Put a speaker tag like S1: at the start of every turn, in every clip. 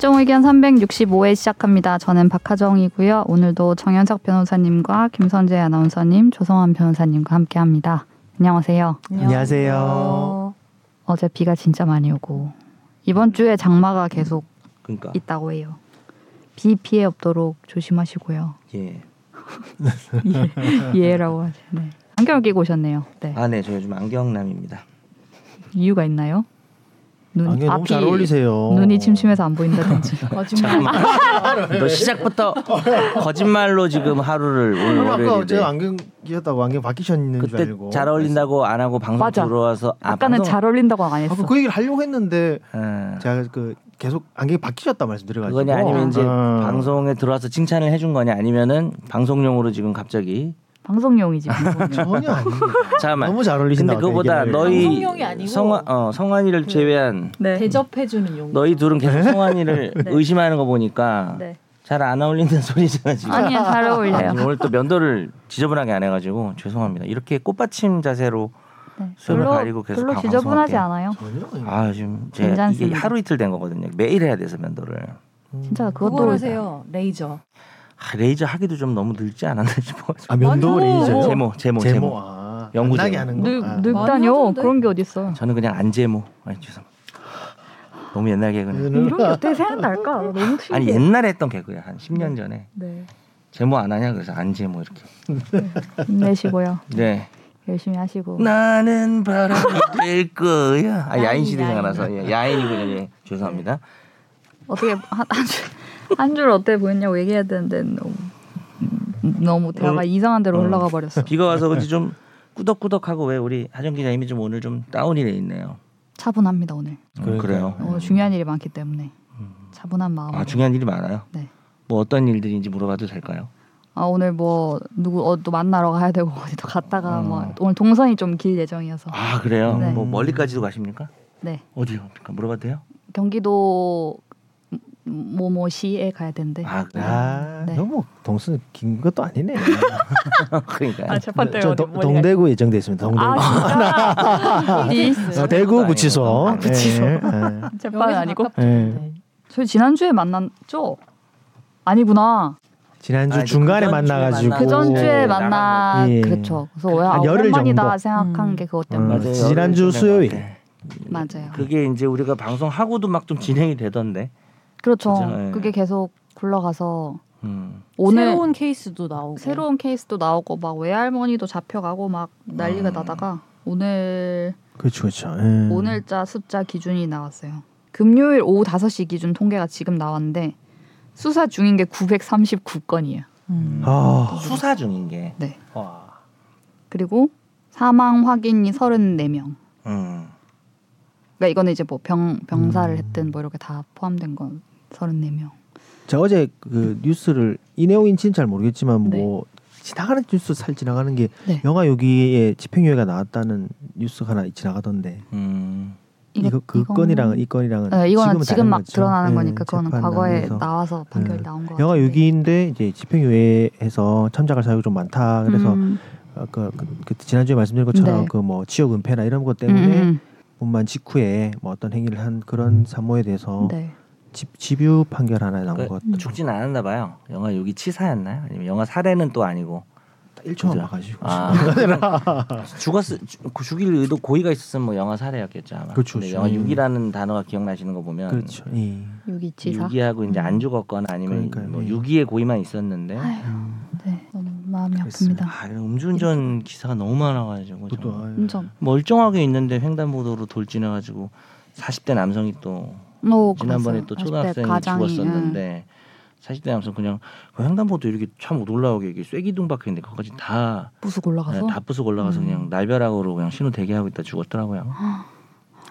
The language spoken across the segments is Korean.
S1: 최종 의견 365회 시작합니다. 저는 박하정이고요. 오늘도 정현석 변호사님과 김선재 아나운서님, 조성환 변호사님과 함께합니다. 안녕하세요.
S2: 안녕하세요.
S1: 어제 비가 진짜 많이 오고 이번 주에 장마가 계속
S3: 그러니까
S1: 있다고 해요. 비 피해 없도록 조심하시고요.
S3: 예.
S1: 예, 예라고 하죠. 네. 안경을 끼고 오셨네요. 네.
S3: 아, 네, 저 요즘 안경남입니다.
S1: 이유가 있나요? 눈
S2: 안경 너무 잘 어울리세요.
S1: 눈이 침침해서 안 보인다든지.
S3: 너 시작부터 거짓말로 지금 하루를 오늘
S2: 아까 제가 안경 끼었다고 안경 바뀌셨는 줄
S3: 그때
S2: 알고.
S3: 잘 어울린다고 안 하고 방송
S1: 맞아.
S3: 들어와서 아,
S1: 아까는
S3: 방송-
S1: 잘 어울린다고 안 했어.
S2: 아까 그 얘기를 하려고 했는데
S3: 예.
S2: 제가 그 계속 안경이 바뀌셨다 말씀 드려가지고.
S3: 그거냐 아니면 이제
S2: 어.
S3: 방송에 들어와서 칭찬을 해준 거냐 아니면은 방송용으로 지금 갑자기
S1: 방송용이지. 방송용.
S2: 전혀 아닙니다.
S3: 잠깐만
S2: 너무 잘 어울리신다.
S3: 근데 그거보다 너희 성환 어 성환이를 제외한
S1: 네.
S4: 대접해주는 용.
S3: 너희 둘은 계속 성환이를
S1: 네.
S3: 의심하는 거 보니까
S1: 네.
S3: 잘안 어울린다는 소리잖아 지금.
S1: 아니야 잘 어울려요.
S3: 오늘 또 면도를 지저분하게 안 해가지고 죄송합니다. 이렇게 꽃받침 자세로
S1: 네.
S3: 수염을
S1: 별로
S3: 가리고 계속
S1: 별로
S3: 방-
S1: 지저분하지. 않아요.
S3: 아 지금 제가 이게. 하루 이틀 된 거거든요. 매일 해야 돼서 면도를.
S1: 진짜 그것도
S4: 그걸 하세요. 레이저.
S3: 아, 레이저 하기도 좀 너무 늙지 않았나 싶어가지고.
S2: 아 면도
S4: 맞아.
S2: 레이저요?
S3: 제모 제모
S2: 제모.
S3: 제모.
S2: 아, 나게
S3: 제모.
S2: 하는.
S1: 늙,
S2: 아.
S1: 늙다뇨.
S4: 하던데?
S1: 그런 게 어딨어.
S3: 저는 그냥 안 제모. 아니 죄송. 너무 옛날 개그네.
S1: 이런 게 어떻게 생각날까? 너무 신기해.
S3: 아니 옛날에 했던 개그야 한 10년 전에.
S1: 네.
S3: 제모 안 하냐 그래서 안 제모 이렇게.
S1: 힘내시고요.
S3: 네.
S1: 열심히 하시고.
S3: 나는 바람이 될 거야. 아 야인 시대. 생각나서 예, 야인이군요. 예. 죄송합니다.
S1: 어떻게 한 줄 어때 보였냐고 얘기해야 되는데 너무 음, 너무 대화가
S3: 어,
S1: 이상한 데로
S3: 어.
S1: 흘러가 버렸어.
S3: 비가 와서 그런지 좀 꾸덕꾸덕하고 왜 우리 하정 기자님이 좀 오늘 좀 다운이 돼 있네요.
S1: 차분합니다 오늘.
S3: 음. 그래요.
S1: 오늘 중요한 일이 많기 때문에 차분한 마음으로.
S3: 아 중요한 일이 많아요.
S1: 네.
S3: 뭐 어떤 일들인지 물어봐도 될까요?
S1: 아 오늘 뭐 누구 어, 또 만나러 가야 되고 어디도 갔다가
S3: 음.
S1: 뭐 오늘 동선이 좀 길 예정이어서.
S3: 아 그래요?
S1: 네.
S3: 뭐 멀리까지도 가십니까?
S1: 네.
S3: 어디요? 그러니까 물어봐도 돼요?
S1: 경기도 모모시에 가야 되는데.
S3: 아?
S2: 아
S1: 네.
S2: 너무 동선 긴 것도 아니네.
S3: 그러니까
S1: 재판
S2: 저 동- 동대구 예정돼 있습니다. 동대구.
S1: 아 진짜?
S2: 어, 대구 구치소.
S1: 아, 구치소. 재판 아니고?
S2: 예.
S1: 저희 지난주에 만났죠? 아니구나.
S2: 지난주
S3: 아, 이제
S2: 중간에
S3: 그
S2: 만나가지고
S1: 그 전주에
S3: 오.
S1: 만나
S2: 예.
S1: 그렇죠. 그래서 왜 아,
S2: 한 열흘
S1: 오랜만이다
S2: 정도.
S1: 생각한
S4: 음.
S1: 게 그것
S2: 음,
S1: 때문에
S3: 맞아요.
S2: 지난주 수요일.
S1: 맞아요.
S3: 그게 이제 우리가 방송 하고도 막 좀 진행이 되던데.
S1: 그렇죠.
S3: 그죠, 예.
S1: 그게 계속 굴러가서
S3: 음.
S1: 오늘
S4: 새로운 케이스도 나오고.
S1: 새로운 케이스도 나오고 막 외할머니도 잡혀가고 막 난리가
S3: 음.
S1: 나다가 오늘
S2: 그렇죠, 그렇죠. 예.
S1: 오늘자 습자 기준이 나왔어요. 금요일 오후 5시 기준 통계가 지금 나왔는데 수사 중인 게 939건이에요.
S4: 음.
S2: 아,
S3: 수사 중인 게.
S1: 네.
S3: 와.
S1: 그리고 사망 확인이 34명.
S3: 음.
S1: 그러니까 이거는 이제 뭐 병 병사를
S2: 음.
S1: 했든 뭐 이렇게 다 포함된 건 34명.
S2: 제가 어제 그 뉴스를 이 내용인지는 잘 모르겠지만
S1: 네.
S2: 뭐 지나가는 뉴스 살 지나가는 게
S1: 네.
S2: 영화 여기에 집행유예가 나왔다는 뉴스가 하나 지나가던데
S3: 음.
S2: 이거 그
S1: 이거는-
S2: 건이랑은 이 건이랑은
S1: 네, 이거는
S2: 지금은
S1: 지금
S2: 다른
S1: 막
S2: 거죠.
S1: 드러나는
S2: 예,
S1: 거니까 그거는 과거에
S2: 단계에서.
S1: 나와서 판결이
S2: 예.
S1: 나온 거
S2: 영화. 6기인데 이제 집행유예에서 참작할 사유가 좀 많다. 그래서
S1: 음,
S2: 어, 그, 그, 그 지난주에 말씀드린 것처럼
S1: 네.
S2: 그뭐 지역 은폐나 이런 것 때문에
S1: 음, 음,
S2: 본만 직후에 뭐 어떤 행위를 한 그런 산모에 대해서
S1: 음. 네.
S2: 집, 집유 판결 하나 나온
S3: 그,
S2: 것 같아요.
S3: 죽진 않았나 봐요. 영화 여기 치사였나요? 아니면 영화 살해는 또 아니고.
S2: 1초만
S3: 그죠?
S2: 봐가지고.
S3: 아. 죽었을 죽- 그 죽일 의도 고의가 있었으면 뭐 영화 살해였겠죠 아마.
S2: 그렇죠,
S3: 근데
S2: 그렇죠.
S3: 영화
S2: 음.
S3: 6이라는 단어가 기억나시는 거 보면
S2: 그렇죠. 예.
S1: 유기치사.
S3: 6이하고 이제 안 죽었거나 아니면
S2: 그러니까요.
S3: 뭐
S2: 예.
S3: 6이의 고의만 있었는데.
S1: 아유, 네. 너무 마음이
S2: 그렇습니다.
S1: 아픕니다.
S3: 아, 음주운전 기사가 너무 많아가지고 정말.
S2: 아유.
S1: 운전.
S3: 멀쩡하게 있는데 횡단보도로 돌진해가지고 40대 남성이 또
S1: 어,
S3: 지난번에 또 초등학생이
S1: 40대 가장이,
S3: 죽었었는데 40대 남성 그냥 그 횡단보도 이렇게 참 놀라우게 이게 쐐기둥 박혀있는데 그거까지 다
S1: 응. 부수고 올라가서.
S3: 네, 다 부수고 올라가서
S1: 음.
S3: 그냥 날벼락으로 그냥 신호 대기하고 있다 죽었더라고요.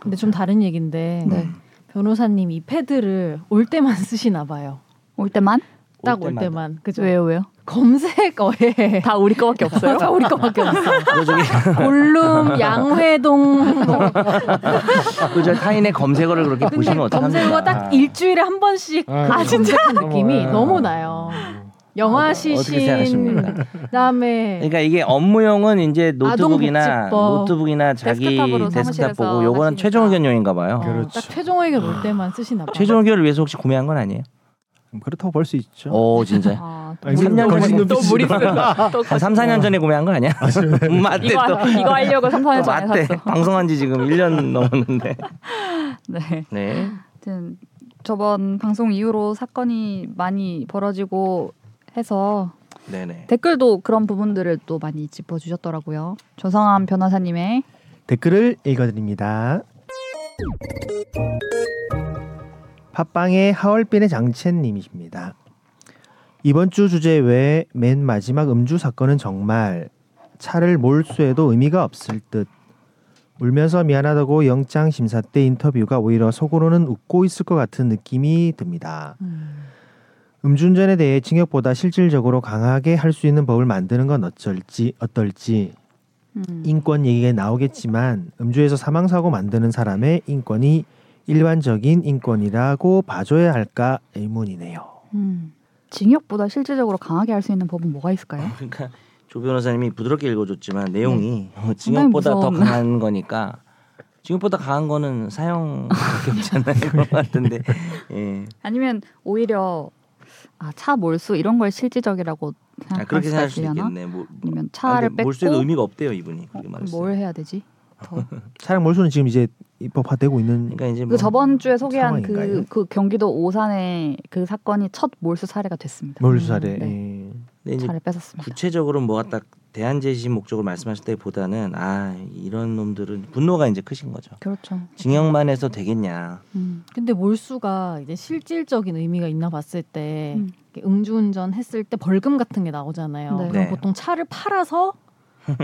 S4: 근데 좀 다른 얘기인데
S1: 네.
S4: 변호사님 이 패드를 올 때만 쓰시나 봐요.
S1: 올 때만?
S4: 딱 올. 때만. 그죠?
S1: 왜요, 왜요?
S4: 검색어에
S1: 다 우리 거밖에 없어요?
S4: 다 우리 거밖에 없어.
S3: 그 저기
S4: 골룸, 양회동 뭐
S3: 그저 타인의 검색어를 그렇게 보시면
S4: 근데
S3: 어떡합니까?
S4: 검색어 딱 일주일에 한 번씩
S2: 아,
S4: 그 검색한 느낌이
S2: 아.
S4: 너무 나요. 영화 시신? 그다음에
S3: 그러니까 이게 업무용은 이제 노트북이나. 노트북이나 자기
S1: 데스크탑으로
S3: 데스크탑 보고 요거는. 최종 의견용인가 봐요.
S4: 어,
S2: 그렇죠.
S4: 딱 최종 의견 올 때만 쓰시나 봐.
S3: 최종 의견을 위해서 혹시 구매한 건 아니에요?
S2: 음, 그렇다고 볼 수 있죠.
S3: 오 진짜.
S1: 아, 또
S2: 아니,
S3: 삼년
S2: 거짓
S3: 전에
S2: 눈빛이
S1: 또 무리수.
S3: 또한 3, 4년 전에 구매한 거 아니야? 맞대
S1: 이거
S3: 또.
S1: 이거 하려고 3, 4년 전에
S3: 맞대.
S1: 샀어.
S3: 방송한 지 지금 1년 넘었는데.
S1: 네.
S3: 네.
S1: 아무튼 저번 방송 이후로 사건이 많이 벌어지고 해서
S3: 네네.
S1: 댓글도 그런 부분들을 또 많이 짚어 주셨더라고요. 조성한 변호사님의
S2: 댓글을 읽어 드립니다. 팟빵의 하얼빈의 장첸님이십니다. 이번 주 주제 외에 맨 마지막 음주 사건은 정말 차를 몰수해도 의미가 없을 듯 울면서 미안하다고 영장 심사 때 인터뷰가 오히려 속으로는 웃고 있을 것 같은 느낌이 듭니다.
S4: 음.
S2: 음주운전에 대해 징역보다 실질적으로 강하게 할 수 있는 법을 만드는 건 어쩔지 어떨지
S1: 음,
S2: 인권 얘기가 나오겠지만 음주에서 사망 사고 만드는 사람의 인권이 일반적인 인권이라고 봐줘야 할까 의문이네요.
S1: 음, 징역보다 실질적으로 강하게 할 수 있는 법은 뭐가 있을까요?
S3: 그러니까 조 변호사님이 부드럽게 읽어줬지만 내용이 어,
S1: 상당히
S3: 징역보다 더. 강한 거니까 징역보다 강한 거는 사형밖에 없잖아요. 그런 것 같은데. 예.
S1: 아니면 오히려 아, 차 몰수 이런 걸 실질적이라고
S3: 아,
S1: 생각할
S3: 그렇게
S1: 수가
S3: 생각할 수? 있겠네. 뭐,
S1: 아니면 차를 뺏고
S3: 몰수에도 의미가 없대요 이분이.
S1: 어,
S3: 그렇게.
S1: 뭘 해야 되지? 더.
S2: 차량 몰수는 지금 이제 입법화되고 있는
S3: 그러니까 이제 뭐
S1: 그 저번 주에 소개한 그? 그 경기도 오산의 그 사건이 첫 몰수 사례가 됐습니다.
S2: 몰수 사례.
S1: 네.
S2: 예.
S1: 차를 뺏었습니다.
S3: 구체적으로 뭐가 딱 대안 제시 목적을 말씀하실 때보다는 아 이런 놈들은 분노가 이제 크신 거죠.
S1: 그렇죠.
S3: 징역만 해서 되겠냐.
S1: 음.
S4: 근데 몰수가 이제 실질적인 의미가 있나 봤을 때
S1: 음.
S4: 음주운전 했을 때 벌금 같은 게 나오잖아요.
S1: 네.
S4: 그럼
S3: 네.
S4: 보통 차를 팔아서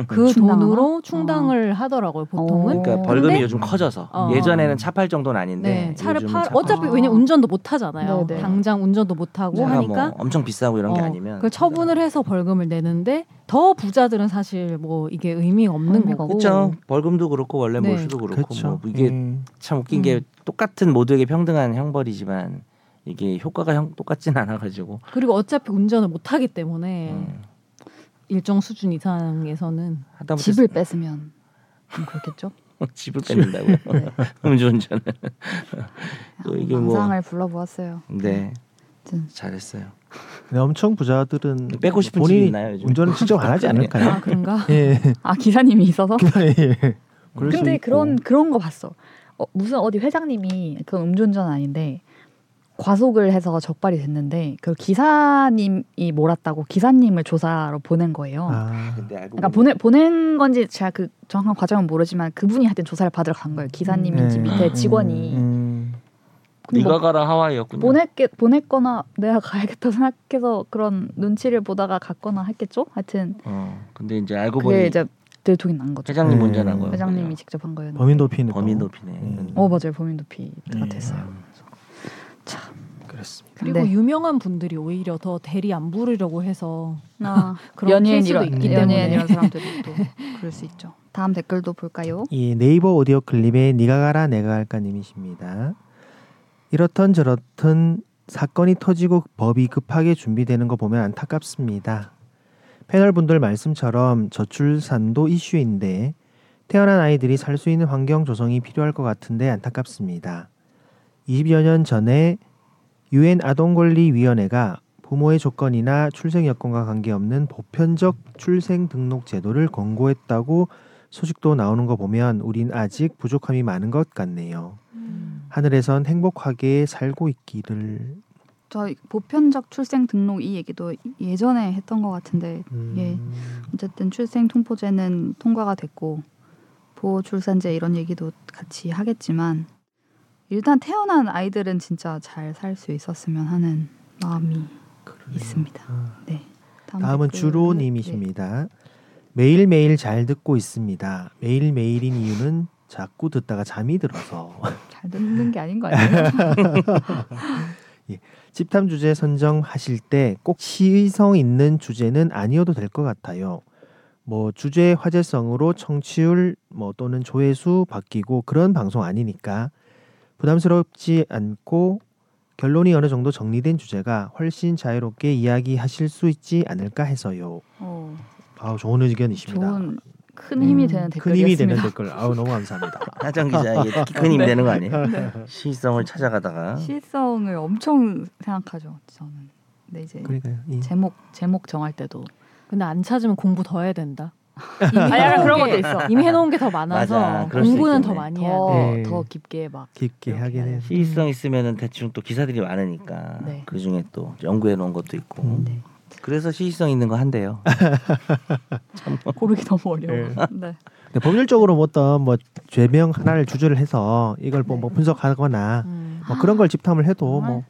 S4: 그
S1: 충당하나?
S4: 돈으로 충당을 하더라고요. 보통은.
S1: 어.
S3: 그러니까 벌금이
S4: 근데-
S3: 요즘 커져서
S4: 어.
S3: 예전에는 차 팔 정도는 아닌데
S4: 네, 차를 팔- 어차피
S1: 아.
S4: 왜냐 면 운전도 못 하잖아요.
S1: 네, 네.
S4: 당장 운전도 못 하고
S3: 차가
S4: 하니까
S3: 뭐 엄청 비싸고 이런 게
S4: 어,
S3: 아니면
S4: 그 처분을 해서 벌금을 내는데 더 부자들은 사실 뭐 이게 의미가 없는
S1: 의미가
S4: 거고.
S3: 그렇죠. 벌금도 그렇고 원래
S4: 네.
S3: 몰수도 그렇고
S2: 그렇죠.
S3: 뭐 이게
S2: 예.
S3: 참 웃긴 게
S4: 음.
S3: 똑같은 모두에게 평등한 형벌이지만 이게 효과가 형, 똑같진 않아가지고
S4: 그리고 어차피 운전을 못 하기 때문에
S3: 음,
S4: 일정 수준 이상에서는
S3: 하다못해
S1: 집을 뺏으면 좀 그렇겠죠.
S3: 집을 뺏는다고요. 음주운전을. 또 이게 뭐
S1: 불러보았어요.
S3: 네
S1: 아무튼
S3: 잘했어요.
S2: 근데 엄청 부자들은
S3: 뺏고 싶은
S2: 본인이
S3: 집이 있나요, 요즘?
S2: 운전을 직접 안 하지 않을까요?
S4: 아 그런가?
S2: 예.
S1: 아 기사님이 있어서.
S2: 예. 그럴 수
S1: 근데. 그런 그런 거 봤어. 어, 무슨 어디 회장님이 그 음주운전 아닌데 과속을 해서 적발이 됐는데 그 기사님이 몰았다고 기사님을 조사로 보낸 거예요.
S2: 아,
S3: 근데 알고
S1: 그러니까 보내 보낸 건지 제가 그 정확한 과정은 모르지만 그분이 하여튼 조사를 받으러 간 거예요. 기사님인지
S2: 음,
S1: 밑에
S2: 음,
S1: 직원이.
S2: 음,
S3: 네가
S1: 뭐
S3: 가라 하와이였군요.
S1: 보냈게 보냈거나 내가 가야겠다 생각해서 그런 눈치를 보다가 갔거나 했겠죠. 하여튼
S3: 어 근데 이제 알고 보니
S1: 이제 들통이 난 거죠.
S3: 회장님
S2: 네.
S3: 운전한 거예요.
S1: 회장님이 직접 한 거예요.
S2: 범인 도피는
S3: 범인
S2: 또.
S3: 도피네.
S2: 음.
S1: 어 맞아요. 범인 도피가
S2: 음.
S1: 됐어요.
S2: 그렇습니다.
S4: 그리고
S1: 네.
S4: 유명한 분들이 오히려 더 대리 안 부르려고 해서
S1: 아,
S4: 그런
S1: 연예인
S4: 케이스도
S1: 이런
S4: 있기
S1: 연예인
S4: 때문에
S1: 이런 사람들이 또 그럴 수 있죠. 다음 댓글도 볼까요?
S2: 이 네이버 오디오 클립의 니가 가라 내가 갈까님이십니다. 이렇던 저렇던 사건이 터지고 법이 급하게 준비되는 거 보면 안타깝습니다. 패널 분들 말씀처럼 저출산도 이슈인데 태어난 아이들이 살 수 있는 환경 조성이 필요할 것 같은데 안타깝습니다. 20여 년 전에 유엔 아동권리위원회가 부모의 조건이나 출생 여건과 관계없는 보편적 출생 등록 제도를 권고했다고 소식도 나오는 거 보면 우린 아직 부족함이 많은 것 같네요. 하늘에선 행복하게 살고 있기를.
S1: 저 보편적 출생 등록 이 얘기도 예전에 했던 것 같은데 예.
S2: 음,
S1: 어쨌든 출생 통보제는 통과가 됐고 보호 출산제 이런 얘기도 같이 하겠지만 일단 태어난 아이들은 진짜 잘 살 수 있었으면 하는 마음이 있습니다. 네. 다음 댓글.
S2: 주로님이십니다. 매일매일 잘 듣고 있습니다. 매일매일인 이유는 자꾸 듣다가 잠이 들어서
S1: 네, 잘 듣는 게 아닌 거 아니에요?
S2: 집탐 주제 선정하실 때 꼭 시의성 있는 주제는 아니어도 될 것 같아요. 뭐 주제 화제성으로 청취율 뭐 또는 조회수 바뀌고 그런 방송 아니니까 부담스럽지 않고 결론이 어느 정도 정리된 주제가 훨씬 자유롭게 이야기하실 수 있지 않을까 해서요.
S1: 어,
S2: 아우 좋은 의견이십니다.
S1: 좋은 큰 힘이
S4: 음,
S1: 되는
S2: 큰 힘이 되는
S1: 댓글이었습니다.
S2: 댓글. 아우 너무 감사합니다.
S3: 하정 기자에게 특히 큰 힘이
S1: 네.
S3: 되는 거 아니에요? 시성을 찾아가다가
S1: 시성을 엄청 생각하죠. 저는. 근데 이제
S2: 그러니까요. 이-
S1: 제목 제목 정할 때도
S4: 근데 안 찾으면 공부 더 해야 된다.
S1: 아, 약간 그런
S4: 게-
S1: 것도 있어.
S4: 이미 해놓은 게 더 많아서
S3: 맞아,
S4: 공부는 더. 많이 해야
S1: 더,
S4: 돼.
S2: 네.
S1: 더 깊게 막
S2: 깊게 하긴 해요.
S3: 시의성 있으면은 대충 또 기사들이 많으니까
S1: 네.
S3: 그 중에 또 연구해 놓은 것도 있고
S2: 음.
S1: 네.
S3: 그래서 시의성 있는 거 한대요.
S1: 고르기 너무 어려워.
S2: 네.
S1: 네.
S2: 법률적으로 뭐 어떤 뭐 죄명 하나를 주제를 해서 이걸 뭐, 뭐 분석하거나
S4: 음.
S2: 뭐 그런 걸 집탐을 해도 뭐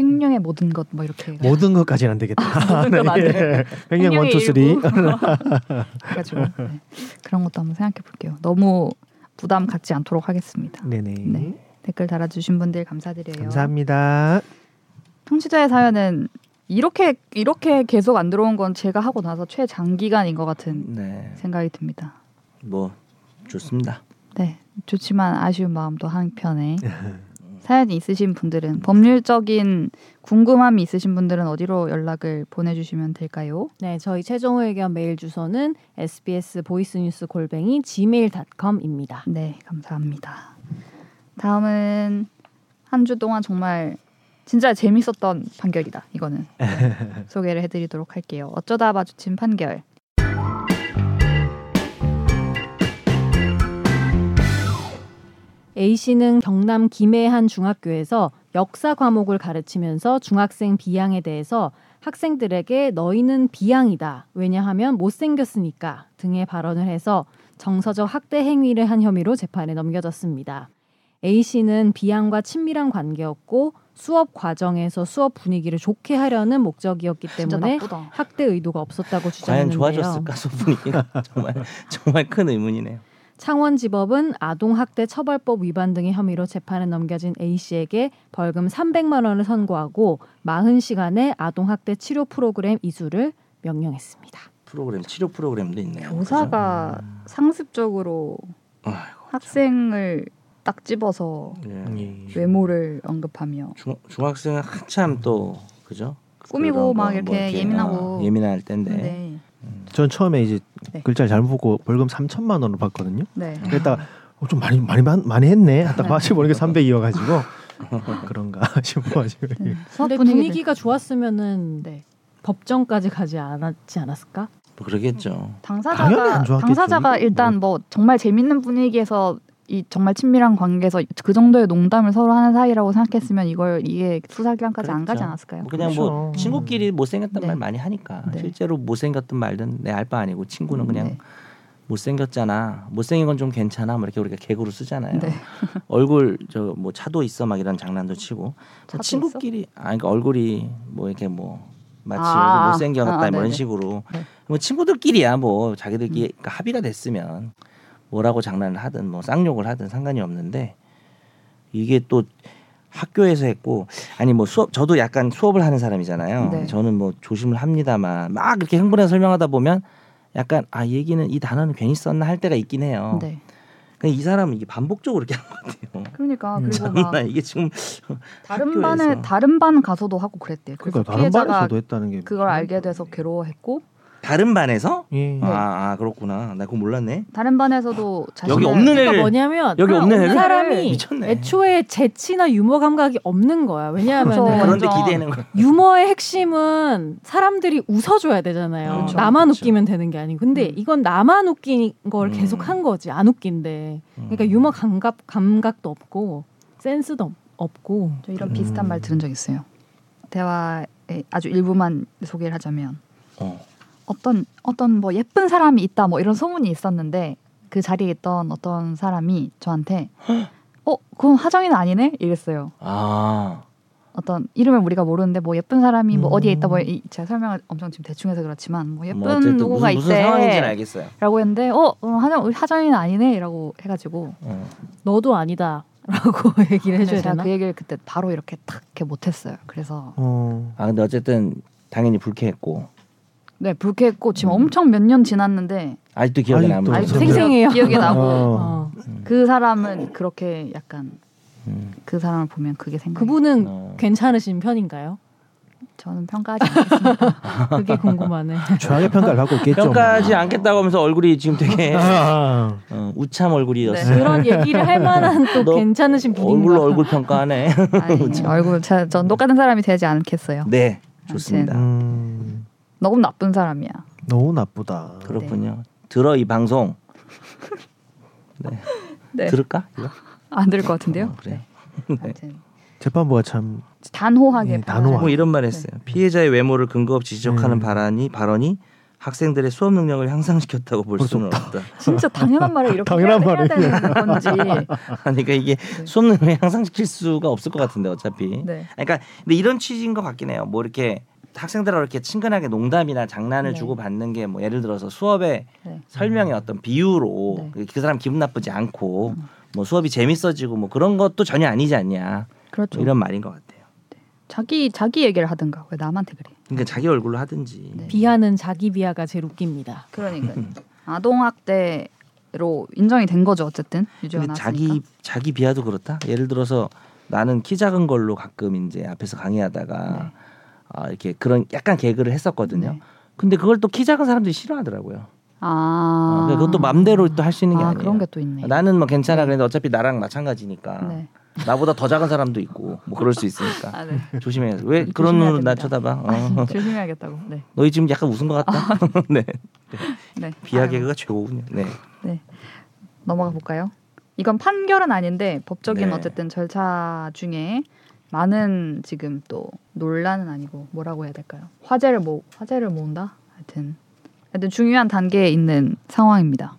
S1: 횡령의 모든 것 뭐 이렇게
S2: 모든 것까지는 안 되겠다.
S1: 모든 건 안 돼.
S2: 예. 횡령 one
S1: two three. 그래가지고 네. 그런 것도 한번 생각해 볼게요. 너무 부담 갖지 않도록 하겠습니다.
S2: 네네.
S1: 네. 댓글 달아주신 분들 감사드려요.
S2: 감사합니다.
S1: 청취자의 사연은 이렇게 이렇게 계속 안 들어온 건 제가 하고 나서 최장기간인 것 같은
S3: 네,
S1: 생각이 듭니다.
S3: 뭐 좋습니다.
S1: 네, 좋지만 아쉬운 마음도 한편에 사연이 있으신 분들은 법률적인 궁금함이 있으신 분들은 어디로 연락을 보내주시면 될까요?
S4: 네, 저희 최종 의견 메일 주소는 sbs 보이스뉴스 골뱅이 gmail.com입니다.
S1: 네, 감사합니다. 다음은 한 주 동안 정말 진짜 재밌었던 판결이다. 이거는 네, 소개를 해드리도록 할게요. 어쩌다 마주친 판결.
S4: A 씨는 경남 김해의 한 중학교에서 역사 과목을 가르치면서 중학생 비양에 대해서 학생들에게 너희는 비양이다. 왜냐하면 못생겼으니까 등의 발언을 해서 정서적 학대 행위를 한 혐의로 재판에 넘겨졌습니다. A 씨는 비양과 친밀한 관계였고 수업 과정에서 수업 분위기를 좋게 하려는 목적이었기 때문에. 학대 의도가 없었다고
S3: 과연
S4: 주장했는데요.
S3: 좋아졌을까 소분위기가 정말 정말 큰 의문이네요.
S4: 창원지법은 아동학대 처벌법 위반 등의 혐의로 재판에 넘겨진 A 씨에게 벌금 300만 원을 선고하고 40시간의 아동학대 치료 프로그램 이수를 명령했습니다.
S3: 프로그램 치료 프로그램도 있네요.
S1: 교사가 상습적으로
S3: 그죠? 아이고,
S1: 학생을 딱 집어서
S3: 예.
S2: 예.
S1: 외모를 언급하며
S3: 중, 중학생은 한참 또 그죠?
S1: 꾸미고
S3: 막거
S1: 이렇게 예민하고.
S3: 어, 예민할 때인데
S1: 네.
S2: 전 처음에 이제
S1: 네.
S2: 글자를 잘못 보고 벌금 3천만 원을 받거든요.
S1: 네.
S2: 그랬다가 어, 좀 많이 많이 많- 많이 했네. 하다가
S1: 네.
S2: 마치 모르게 300이어 가지고 그런가 싶어가지고
S1: 네. 수업
S4: 근데 분위기가 좋았으면은
S1: 네.
S4: 법정까지 가지 않았지 않았을까?
S3: 뭐 그러겠죠.
S2: 당연히
S1: 당사자가
S2: 안 좋았겠죠.
S1: 당사자가 일단 뭐 정말 재밌는 분위기에서 이 정말 친밀한 관계에서 그 정도의 농담을 서로 하는 사이라고 생각했으면 이걸 이게 수사 기관까지 안 가지
S3: 그렇죠.
S1: 않았을까요?
S3: 뭐 그냥 뭐
S2: 그렇죠.
S3: 친구끼리 못생겼단
S1: 네.
S3: 말 많이 하니까
S1: 네.
S3: 실제로 못생겼든 말든 내 알바 아니고 친구는 그냥
S1: 네.
S3: 못생겼잖아. 못생긴 건 좀 괜찮아. 뭐 이렇게 우리가 개그로 쓰잖아요.
S1: 네.
S3: 얼굴 저 뭐 차도 있어 막 이런 장난도 치고 뭐 친구끼리 아 그러니까 얼굴이 뭐 이렇게 뭐 마치
S1: 아,
S3: 못생겼다
S1: 아,
S3: 뭐 이런. 식으로
S1: 네.
S3: 뭐 친구들끼리야 뭐 자기들끼리
S1: 음.
S3: 그러니까 합의가 됐으면 뭐라고 장난을 하든 뭐 쌍욕을 하든 상관이 없는데 이게 또 학교에서 했고 아니 뭐 수업 저도 약간 수업을 하는 사람이잖아요.
S1: 네.
S3: 저는 뭐 조심을 합니다만 막 이렇게 흥분해서 설명하다 보면 약간 아이 얘기는 이 단어는 괜히 썼나 할 때가 있긴 해요.
S1: 네.
S3: 근데 이 사람은 이게 반복적으로 이렇게 하는 것 같아요.
S1: 그러니까
S2: 음.
S1: 그리고
S3: 장난 이게 지금
S1: 다른
S3: 학교에서.
S1: 반에 다른 반 가서도 하고 그랬대요.
S2: 그러니까 다른 반에서도 했다는 게
S1: 그걸 알게 돼서 괴로워했고
S3: 다른 반에서
S2: 예.
S3: 아, 아 그렇구나. 나 그거 몰랐네.
S1: 다른 반에서도 자신의
S3: 여기 없는
S4: 그러니까
S3: 애를
S4: 뭐냐면
S3: 여기 없는
S4: 그
S3: 애를
S4: 사람이
S3: 미쳤네.
S4: 애초에 재치나 유머 감각이 없는 거야. 왜냐하면
S1: 그렇죠.
S3: 그런데
S1: 완전.
S3: 기대는 거.
S4: 유머의 핵심은 사람들이 웃어줘야 되잖아요.
S3: 그렇죠.
S4: 나만
S3: 그렇죠.
S4: 웃기면 되는 게 아니고. 근데
S1: 음.
S4: 이건 나만 웃긴 걸
S3: 음.
S4: 계속 한 거지. 안 웃긴데. 그러니까
S3: 음.
S4: 유머 감각 감각도 없고 센스도 없- 없고.
S1: 저 이런
S2: 음.
S1: 비슷한 말 들은 적 있어요. 대화의 아주 일부만 소개를 하자면
S3: 어.
S1: 어떤 어떤 뭐 예쁜 사람이 있다 뭐 이런 소문이 있었는데 그 자리에 있던 어떤 사람이 저한테 어 그건 하정이는 아니네 이랬어요.
S3: 아.
S1: 어떤 이름을 우리가 모르는데 뭐 예쁜 사람이 뭐
S2: 음.
S1: 어디에 있다 뭐 이- 제가 설명을 엄청 지금 대충 해서 그렇지만 뭐 예쁜
S3: 뭐
S1: 누구가
S3: 무슨, 무슨 상황인지는
S1: 있대라고
S3: 알겠어요.
S1: 했는데 어 그럼 하정 하정이는 아니네라고 해가지고
S3: 어.
S4: 너도 아니다 라고 얘기를
S1: 근데
S4: 해줘야
S1: 제가
S4: 되나?
S1: 그 얘기를 그때 바로 이렇게 탁 이렇게 못했어요. 그래서
S2: 어.
S3: 아 근데 어쨌든 당연히 불쾌했고
S1: 네 불쾌했고 지금
S3: 음.
S1: 엄청 몇 년 지났는데
S3: 아직도 기억에
S2: 아직도
S3: 남는
S1: 아직도
S4: 생생해요.
S1: 기억이 나고
S2: 어.
S4: 어.
S3: 음.
S1: 그 사람은 그렇게 약간
S3: 음.
S1: 그 사람을 보면 그게 생각이.
S4: 그분은
S3: 어.
S4: 괜찮으신 편인가요?
S1: 저는 평가하지 않겠습니다.
S4: 그게 궁금하네.
S2: 최악의 평가를 받고 있겠죠.
S3: 평가하지 않겠다고 하면서 얼굴이 지금 되게
S2: 아,
S3: 어, 우참 얼굴이었어요.
S1: 네.
S4: 그런 얘기를 할 만한 또
S3: 너
S4: 괜찮으신 분인가?
S3: 얼굴로 얼굴 평가하네.
S1: 아니, 얼굴 자, 전 똑같은 사람이 되지 않겠어요.
S3: 네, 좋습니다.
S2: 음,
S1: 너무 나쁜 사람이야.
S2: 너무 나쁘다.
S3: 그렇군요. 들어 이 방송. 네.
S1: 네.
S3: 들을까? 이거?
S1: 안될것 같은데요.
S3: 어, 그래.
S1: 아무튼
S2: 재판부가 참
S1: 단호하게
S2: 네, 단호하게.
S3: 뭐 이런 말 했어요. 피해자의 외모를 근거 없이 지적하는
S2: 음.
S3: 발언이 발언이 학생들의 수업 능력을 향상시켰다고
S2: 볼수
S3: 수는 없다.
S1: 진짜 당연한 말을 이렇게
S2: 당연한
S1: 해야, 해야. 되는 건지.
S3: 그러니까 이게
S1: 네.
S3: 수업 능력을 향상시킬 수가 없을 것 같은데 어차피.
S1: 네.
S3: 그러니까 근데 이런 취지인 것 같긴 해요. 뭐 이렇게 학생들하고 이렇게 친근하게 농담이나 장난을
S1: 네.
S3: 주고 받는 게 뭐 예를 들어서 수업에
S1: 네.
S3: 설명의 어떤 비유로
S1: 네.
S3: 그- 그 사람 기분 나쁘지 않고
S1: 음.
S3: 뭐 수업이 재밌어지고 뭐 그런 것도 전혀 아니지 않냐
S1: 그렇죠.
S3: 뭐 이런 말인 것 같아요.
S1: 자기 자기 얘기를 하든가 왜 남한테 그래?
S3: 그러니까 자기 얼굴로 하든지.
S1: 네.
S4: 비하는 자기 비하가 제일 웃깁니다.
S1: 그러니까 아동 학대로 인정이 된 거죠 어쨌든 나왔으니까.
S3: 자기 자기 비하도 그렇다. 예를 들어서 나는 키 작은 걸로 가끔 이제 앞에서 강의하다가
S1: 네.
S3: 아, 이렇게 그런 약간 개그를 했었거든요.
S1: 네.
S3: 근데 그걸 또 키 작은 사람들이 싫어하더라고요.
S1: 아.
S3: 어, 그러니까 그것도 맘대로 또 할 수 있는 게
S1: 아,
S3: 아, 니에요
S1: 그런 게 또 있네.
S3: 나는 뭐 괜찮아.
S1: 네.
S3: 그런데 어차피 나랑 마찬가지니까
S1: 네.
S3: 나보다 더 작은 사람도 있고 뭐 그럴 수 있으니까
S1: 아, 네.
S3: 조심해. 왜 그런
S1: 조심해야
S3: 눈으로 나. 쳐다봐? 어.
S1: 조심해야겠다고. 네.
S3: 너희 지금 약간 웃은 것 같다. 네.
S1: 네.
S3: 비하
S1: 아유,
S3: 개그가 최고군요. 네.
S1: 네. 넘어가 볼까요? 이건 판결은 아닌데 법적인
S3: 네.
S1: 어쨌든 절차 중에 많은 지금 또 논란은 아니고 뭐라고 해야 될까요? 화제를 모 화제를 모은다. 하여튼 하여튼 중요한 단계에 있는 상황입니다.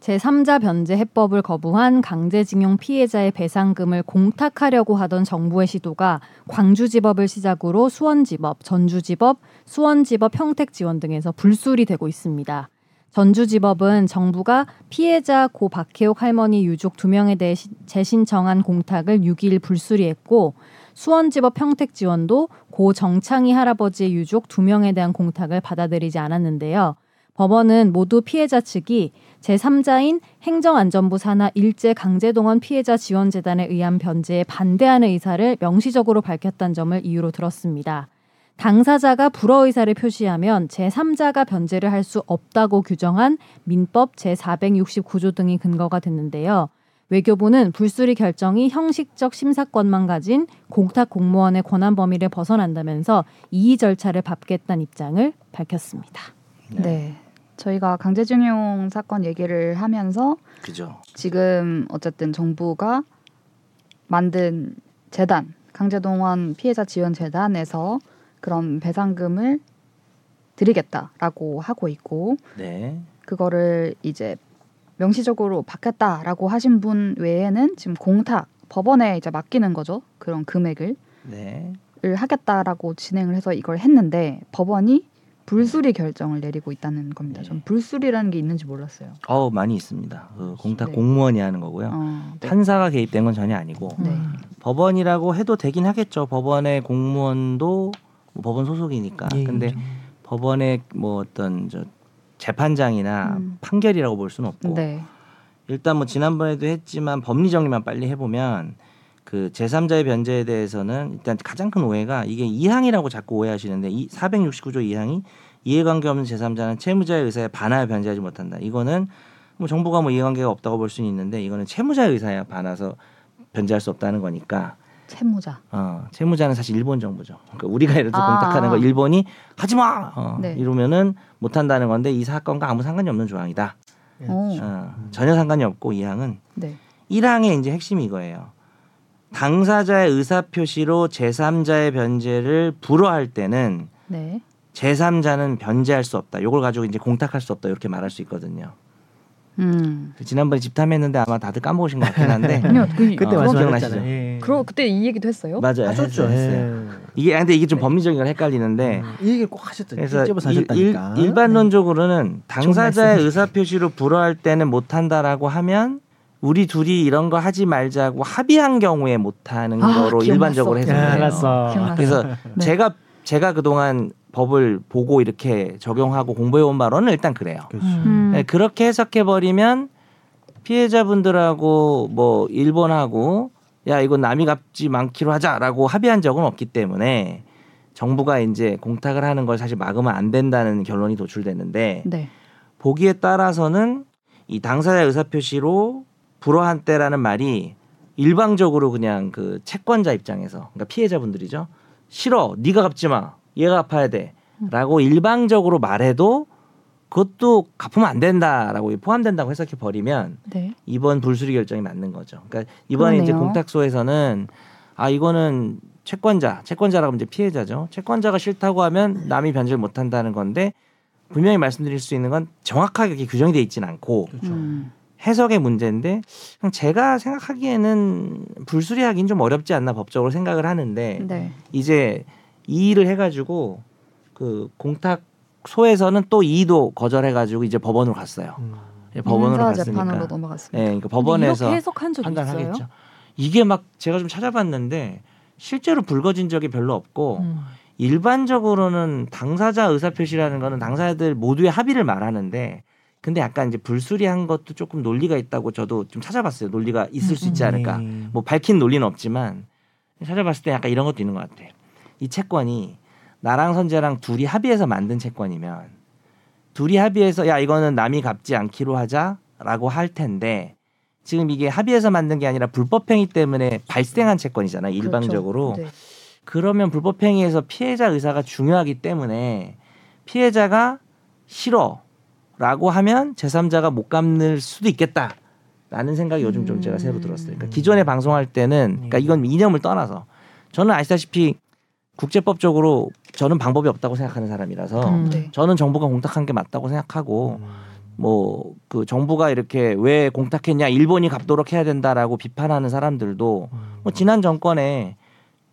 S4: 제3자 변제 해법을 거부한 강제징용 피해자의 배상금을 공탁하려고 하던 정부의 시도가 광주지법을 시작으로 수원지법, 전주지법, 수원지법 평택지원 등에서 불술이 되고 있습니다. 전주지법은 정부가 피해자 고 박혜옥 할머니 유족 두 명에 대해 시- 재신청한 공탁을 6일 불수리했고 수원지법 평택지원도 고 정창희 할아버지의 유족 두 명에 대한 공탁을 받아들이지 않았는데요. 법원은 모두 피해자 측이 제3자인 행정안전부 산하 일제 강제동원 피해자 지원재단에 의한 변제에 반대하는 의사를 명시적으로 밝혔다는 점을 이유로 들었습니다. 당사자가 불허 의사를 표시하면 제3자가 변제를 할 수 없다고 규정한 민법 제469조 등이 근거가 됐는데요. 외교부는 불수리 결정이 형식적 심사권만 가진 공탁 공무원의 권한 범위를 벗어난다면서 이의 절차를 밟겠다는 입장을 밝혔습니다.
S1: 네. 저희가 강제징용 사건 얘기를 하면서
S3: 그죠.
S1: 지금 어쨌든 정부가 만든 재단 강제동원 피해자 지원 재단에서 그런 배상금을 드리겠다라고 하고 있고
S3: 네.
S1: 그거를 이제 명시적으로 받겠다라고 하신 분 외에는 지금 공탁 법원에 이제 맡기는 거죠 그런 금액을
S3: 네.
S1: 을 하겠다라고 진행을 해서 이걸 했는데 법원이 불수리 결정을 내리고 있다는 겁니다. 전 불수리라는 게 있는지 몰랐어요.
S3: 어 많이 있습니다. 그 공탁
S1: 네.
S3: 공무원이 하는 거고요.
S1: 어, 네.
S3: 판사가 개입된 건 전혀 아니고
S1: 네.
S4: 음.
S3: 법원이라고 해도 되긴 하겠죠. 법원의 공무원도 뭐 법원 소속이니까.
S2: 예,
S3: 근데 법원의 뭐 어떤 저 재판장이나
S1: 음.
S3: 판결이라고 볼 수는 없고
S1: 네.
S3: 일단 뭐 지난번에도 했지만 법리 정리만 빨리 해보면 그 제3자의 변제에 대해서는 일단 가장 큰 오해가 이게 이항이라고 자꾸 오해하시는데 이 469조 이항이 이해관계 없는 제3자는 채무자의 의사에 반하여 변제하지 못한다. 이거는 뭐 정부가 뭐 이해관계가 없다고 볼 수는 있는데 이거는 채무자의 의사에 반해서 변제할 수 없다는 거니까
S1: 채무자.
S3: 어, 채무자는 사실 일본 정부죠. 그러니까 우리가 예를 들어
S1: 아.
S3: 공탁하는 거 일본이 하지 마 어,
S1: 네.
S3: 이러면은 못 한다는 건데 이 사건과 아무 상관이 없는 조항이다.
S1: 어.
S3: 어, 전혀 상관이 없고 이 항은
S1: 네.
S3: 1항의 이제 핵심이 이거예요. 당사자의 의사 표시로 제3자의 변제를 불허할 때는
S1: 네.
S3: 제3자는 변제할 수 없다. 요걸 가지고 이제 공탁할 수 없다. 이렇게 말할 수 있거든요.
S1: 음.
S3: 지난번에 집탐했는데 아마 다들 까먹으신 것 같긴 한데
S1: 아니요. 그,
S2: 그때
S3: 어,
S2: 말씀하셨잖아요.
S3: 기억나시죠?
S2: 예.
S1: 그러 그때 이 얘기도 했어요?
S3: 맞아요.
S2: 하셨죠.
S3: 했어요. 했어요. 이게 아, 근데 이게 좀 법리적인 걸 헷갈리는데
S2: 음, 이 얘기를 꼭 하셨더니
S3: 그래서 일. 일, 일 반론적으로는 당사자의
S2: 말씀이시죠.
S3: 의사 표시로 불허할 때는 못 한다라고 하면 우리 둘이 이런 거 하지 말자고 합의한 경우에 못 하는
S1: 아,
S3: 거로
S1: 기억났어.
S3: 일반적으로
S2: 야,
S3: 해석해요.
S2: 알았어.
S1: 기억났어.
S3: 그래서
S1: 네.
S3: 제가 제가 그동안 법을 보고 이렇게 적용하고 공부해 온 바로는 일단 그래요.
S2: 그렇죠.
S1: 음.
S3: 네, 그렇게 해석해 버리면 피해자분들하고 뭐 일본하고 야 이건 남이 갚지 많기로 하자라고 합의한 적은 없기 때문에 정부가 이제 공탁을 하는 걸 사실 막으면 안 된다는 결론이 도출됐는데
S1: 네.
S3: 보기에 따라서는 이 당사자 의사 표시로 불허한 때라는 말이 일방적으로 그냥 그 채권자 입장에서 그러니까 피해자분들이죠 싫어 네가 갚지 마 얘가 갚아야 돼라고 일방적으로 말해도 그것도 갚으면 안 된다라고 포함된다고 해석해 버리면
S1: 네.
S3: 이번 불수리 결정이 맞는 거죠. 그러니까 이번에 이제
S1: 그러네요.
S3: 공탁소에서는 아 이거는 채권자, 채권자라고 이제 피해자죠. 채권자가 싫다고 하면 남이 변제를 못 한다는 건데 분명히 말씀드릴 수 있는 건 정확하게 이렇게 규정이 돼 있지는 않고
S2: 그렇죠.
S1: 음.
S3: 해석의 문제인데 그냥 제가 생각하기에는 불수리하기는 좀 어렵지 않나 법적으로 생각을 하는데
S1: 네.
S3: 이제 이 일을 해가지고 그 공탁소에서는 또 이의도 거절해가지고 이제 법원으로 갔어요.
S2: 음.
S3: 예, 법원으로 갔으니까.
S1: 넘어갔습니다.
S3: 예, 그러니까 법원에서
S4: 해석한 적 있어요?
S3: 판단하겠죠. 이게 막 제가 좀 찾아봤는데 실제로 불거진 적이 별로 없고
S4: 음.
S3: 일반적으로는 당사자 의사 표시라는 거는 당사자들 모두의 합의를 말하는데 근데 약간 이제 불수리한 것도 조금 논리가 있다고 저도 좀 찾아봤어요. 논리가 있을 수 있지 않을까.
S2: 네.
S3: 뭐 밝힌 논리는 없지만 찾아봤을 때 약간 이런 것도 있는 것 같아. 이 채권이 나랑 선재랑 둘이 합의해서 만든 채권이면 둘이 합의해서 야 이거는 남이 갚지 않기로 하자라고 할 텐데 지금 이게 합의해서 만든 게 아니라 불법행위 때문에 발생한 채권이잖아 요 일방적으로
S1: 그렇죠. 네.
S3: 그러면 불법행위에서 피해자 의사가 중요하기 때문에 피해자가 싫어라고 하면 제3자가 못 갚는 수도 있겠다 라는 생각이 요즘 좀 제가 새로 들었어요. 그러니까 기존에 방송할 때는 그러니까 이건 이념을 떠나서 저는 아시다시피 국제법적으로 저는 방법이 없다고 생각하는 사람이라서
S4: 음.
S1: 네.
S3: 저는 정부가 공탁한 게 맞다고 생각하고
S2: 음.
S3: 뭐그 정부가 이렇게 왜 공탁했냐 일본이 갚도록 해야 된다라고 비판하는 사람들도
S2: 음.
S3: 뭐 지난 정권에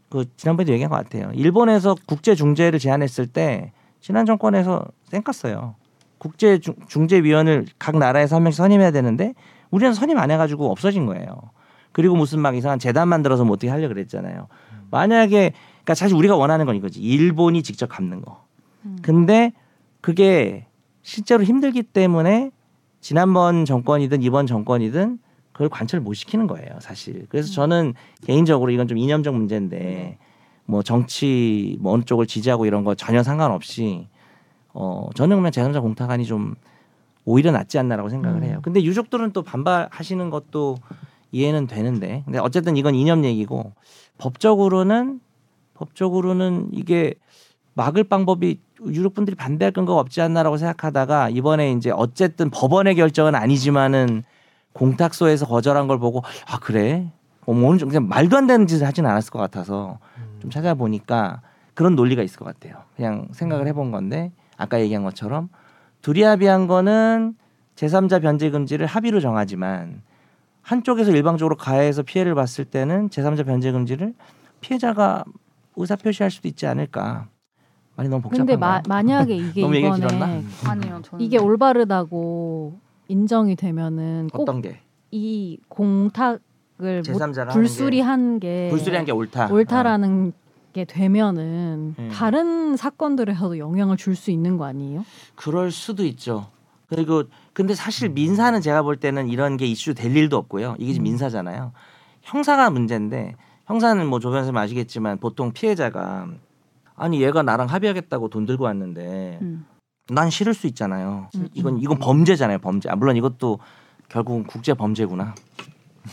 S3: 그 지난번에도 얘기한 것 같아요. 일본에서 국제 중재를 제안했을 때 지난 정권에서 쌩깠어요. 국제 중- 중재위원을 각 나라에서 한 명씩 선임해야 되는데 우리는 선임 안 해가지고 없어진 거예요. 그리고 무슨 막 이상한 재단 만들어서 뭐 어떻게 하려 고 그랬잖아요. 만약에 그러니까 사실 우리가 원하는 건 이거지. 일본이 직접 갚는 거.
S4: 음.
S3: 근데 그게 실제로 힘들기 때문에 지난번 정권이든 이번 정권이든 그걸 관철 못 시키는 거예요, 사실. 그래서 저는 개인적으로 이건 좀 이념적 문제인데 뭐 정치 뭐 어느 쪽을 지지하고 이런 거 전혀 상관없이 어 저는 그냥 제3자 공탁안이 좀 오히려 낫지 않나라고 생각을
S4: 음.
S3: 해요. 근데 유족들은 또 반발하시는 것도 이해는 되는데 근데 어쨌든 이건 이념 얘기고 법적으로는 법적으로는 이게 막을 방법이 유럽 분들이 반대할 근거가 없지 않나라고 생각하다가 이번에 이제 어쨌든 법원의 결정은 아니지만은 공탁소에서 거절한 걸 보고 아 그래? 어머 오늘 좀 그냥 말도 안 되는 짓을 하진 않았을 것 같아서 좀 찾아보니까 그런 논리가 있을 것 같아요. 그냥 생각을 해본 건데 아까 얘기한 것처럼 합의한 거는 제3자 변제 금지를 합의로 정하지만 한쪽에서 일방적으로 가해해서 피해를 봤을 때는 제3자 변제 금지를 피해자가 의사 표시할 수도 있지 않을까. 말이 너무
S4: 근데
S3: 복잡한가요?
S4: 마, 만약에 이게 이번에.
S1: 아니요, 저는
S4: 이게 올바르다고 인정이 되면은 꼭
S3: 어떤 게
S4: 이 공탁을 못
S3: 제3자가
S4: 불수리한 게
S3: 불수리한 게 옳다.
S4: 옳다라는 게 되면은
S3: 음.
S4: 다른 사건들에서도 영향을 줄 수 있는 거 아니에요?
S3: 그럴 수도 있죠. 그리고 근데 사실 민사는 제가 볼 때는 이런 게 이슈 될 일도 없고요. 이게 지금
S4: 음.
S3: 민사잖아요. 형사가 문제인데 형사는 뭐 조변 선생님 아시겠지만 보통 피해자가 아니 얘가 나랑 합의하겠다고 돈 들고 왔는데
S1: 음.
S3: 난 싫을 수 있잖아요.
S4: 음,
S3: 이건 이건 범죄잖아요. 범죄. 아, 물론 이것도 결국은 국제 범죄구나.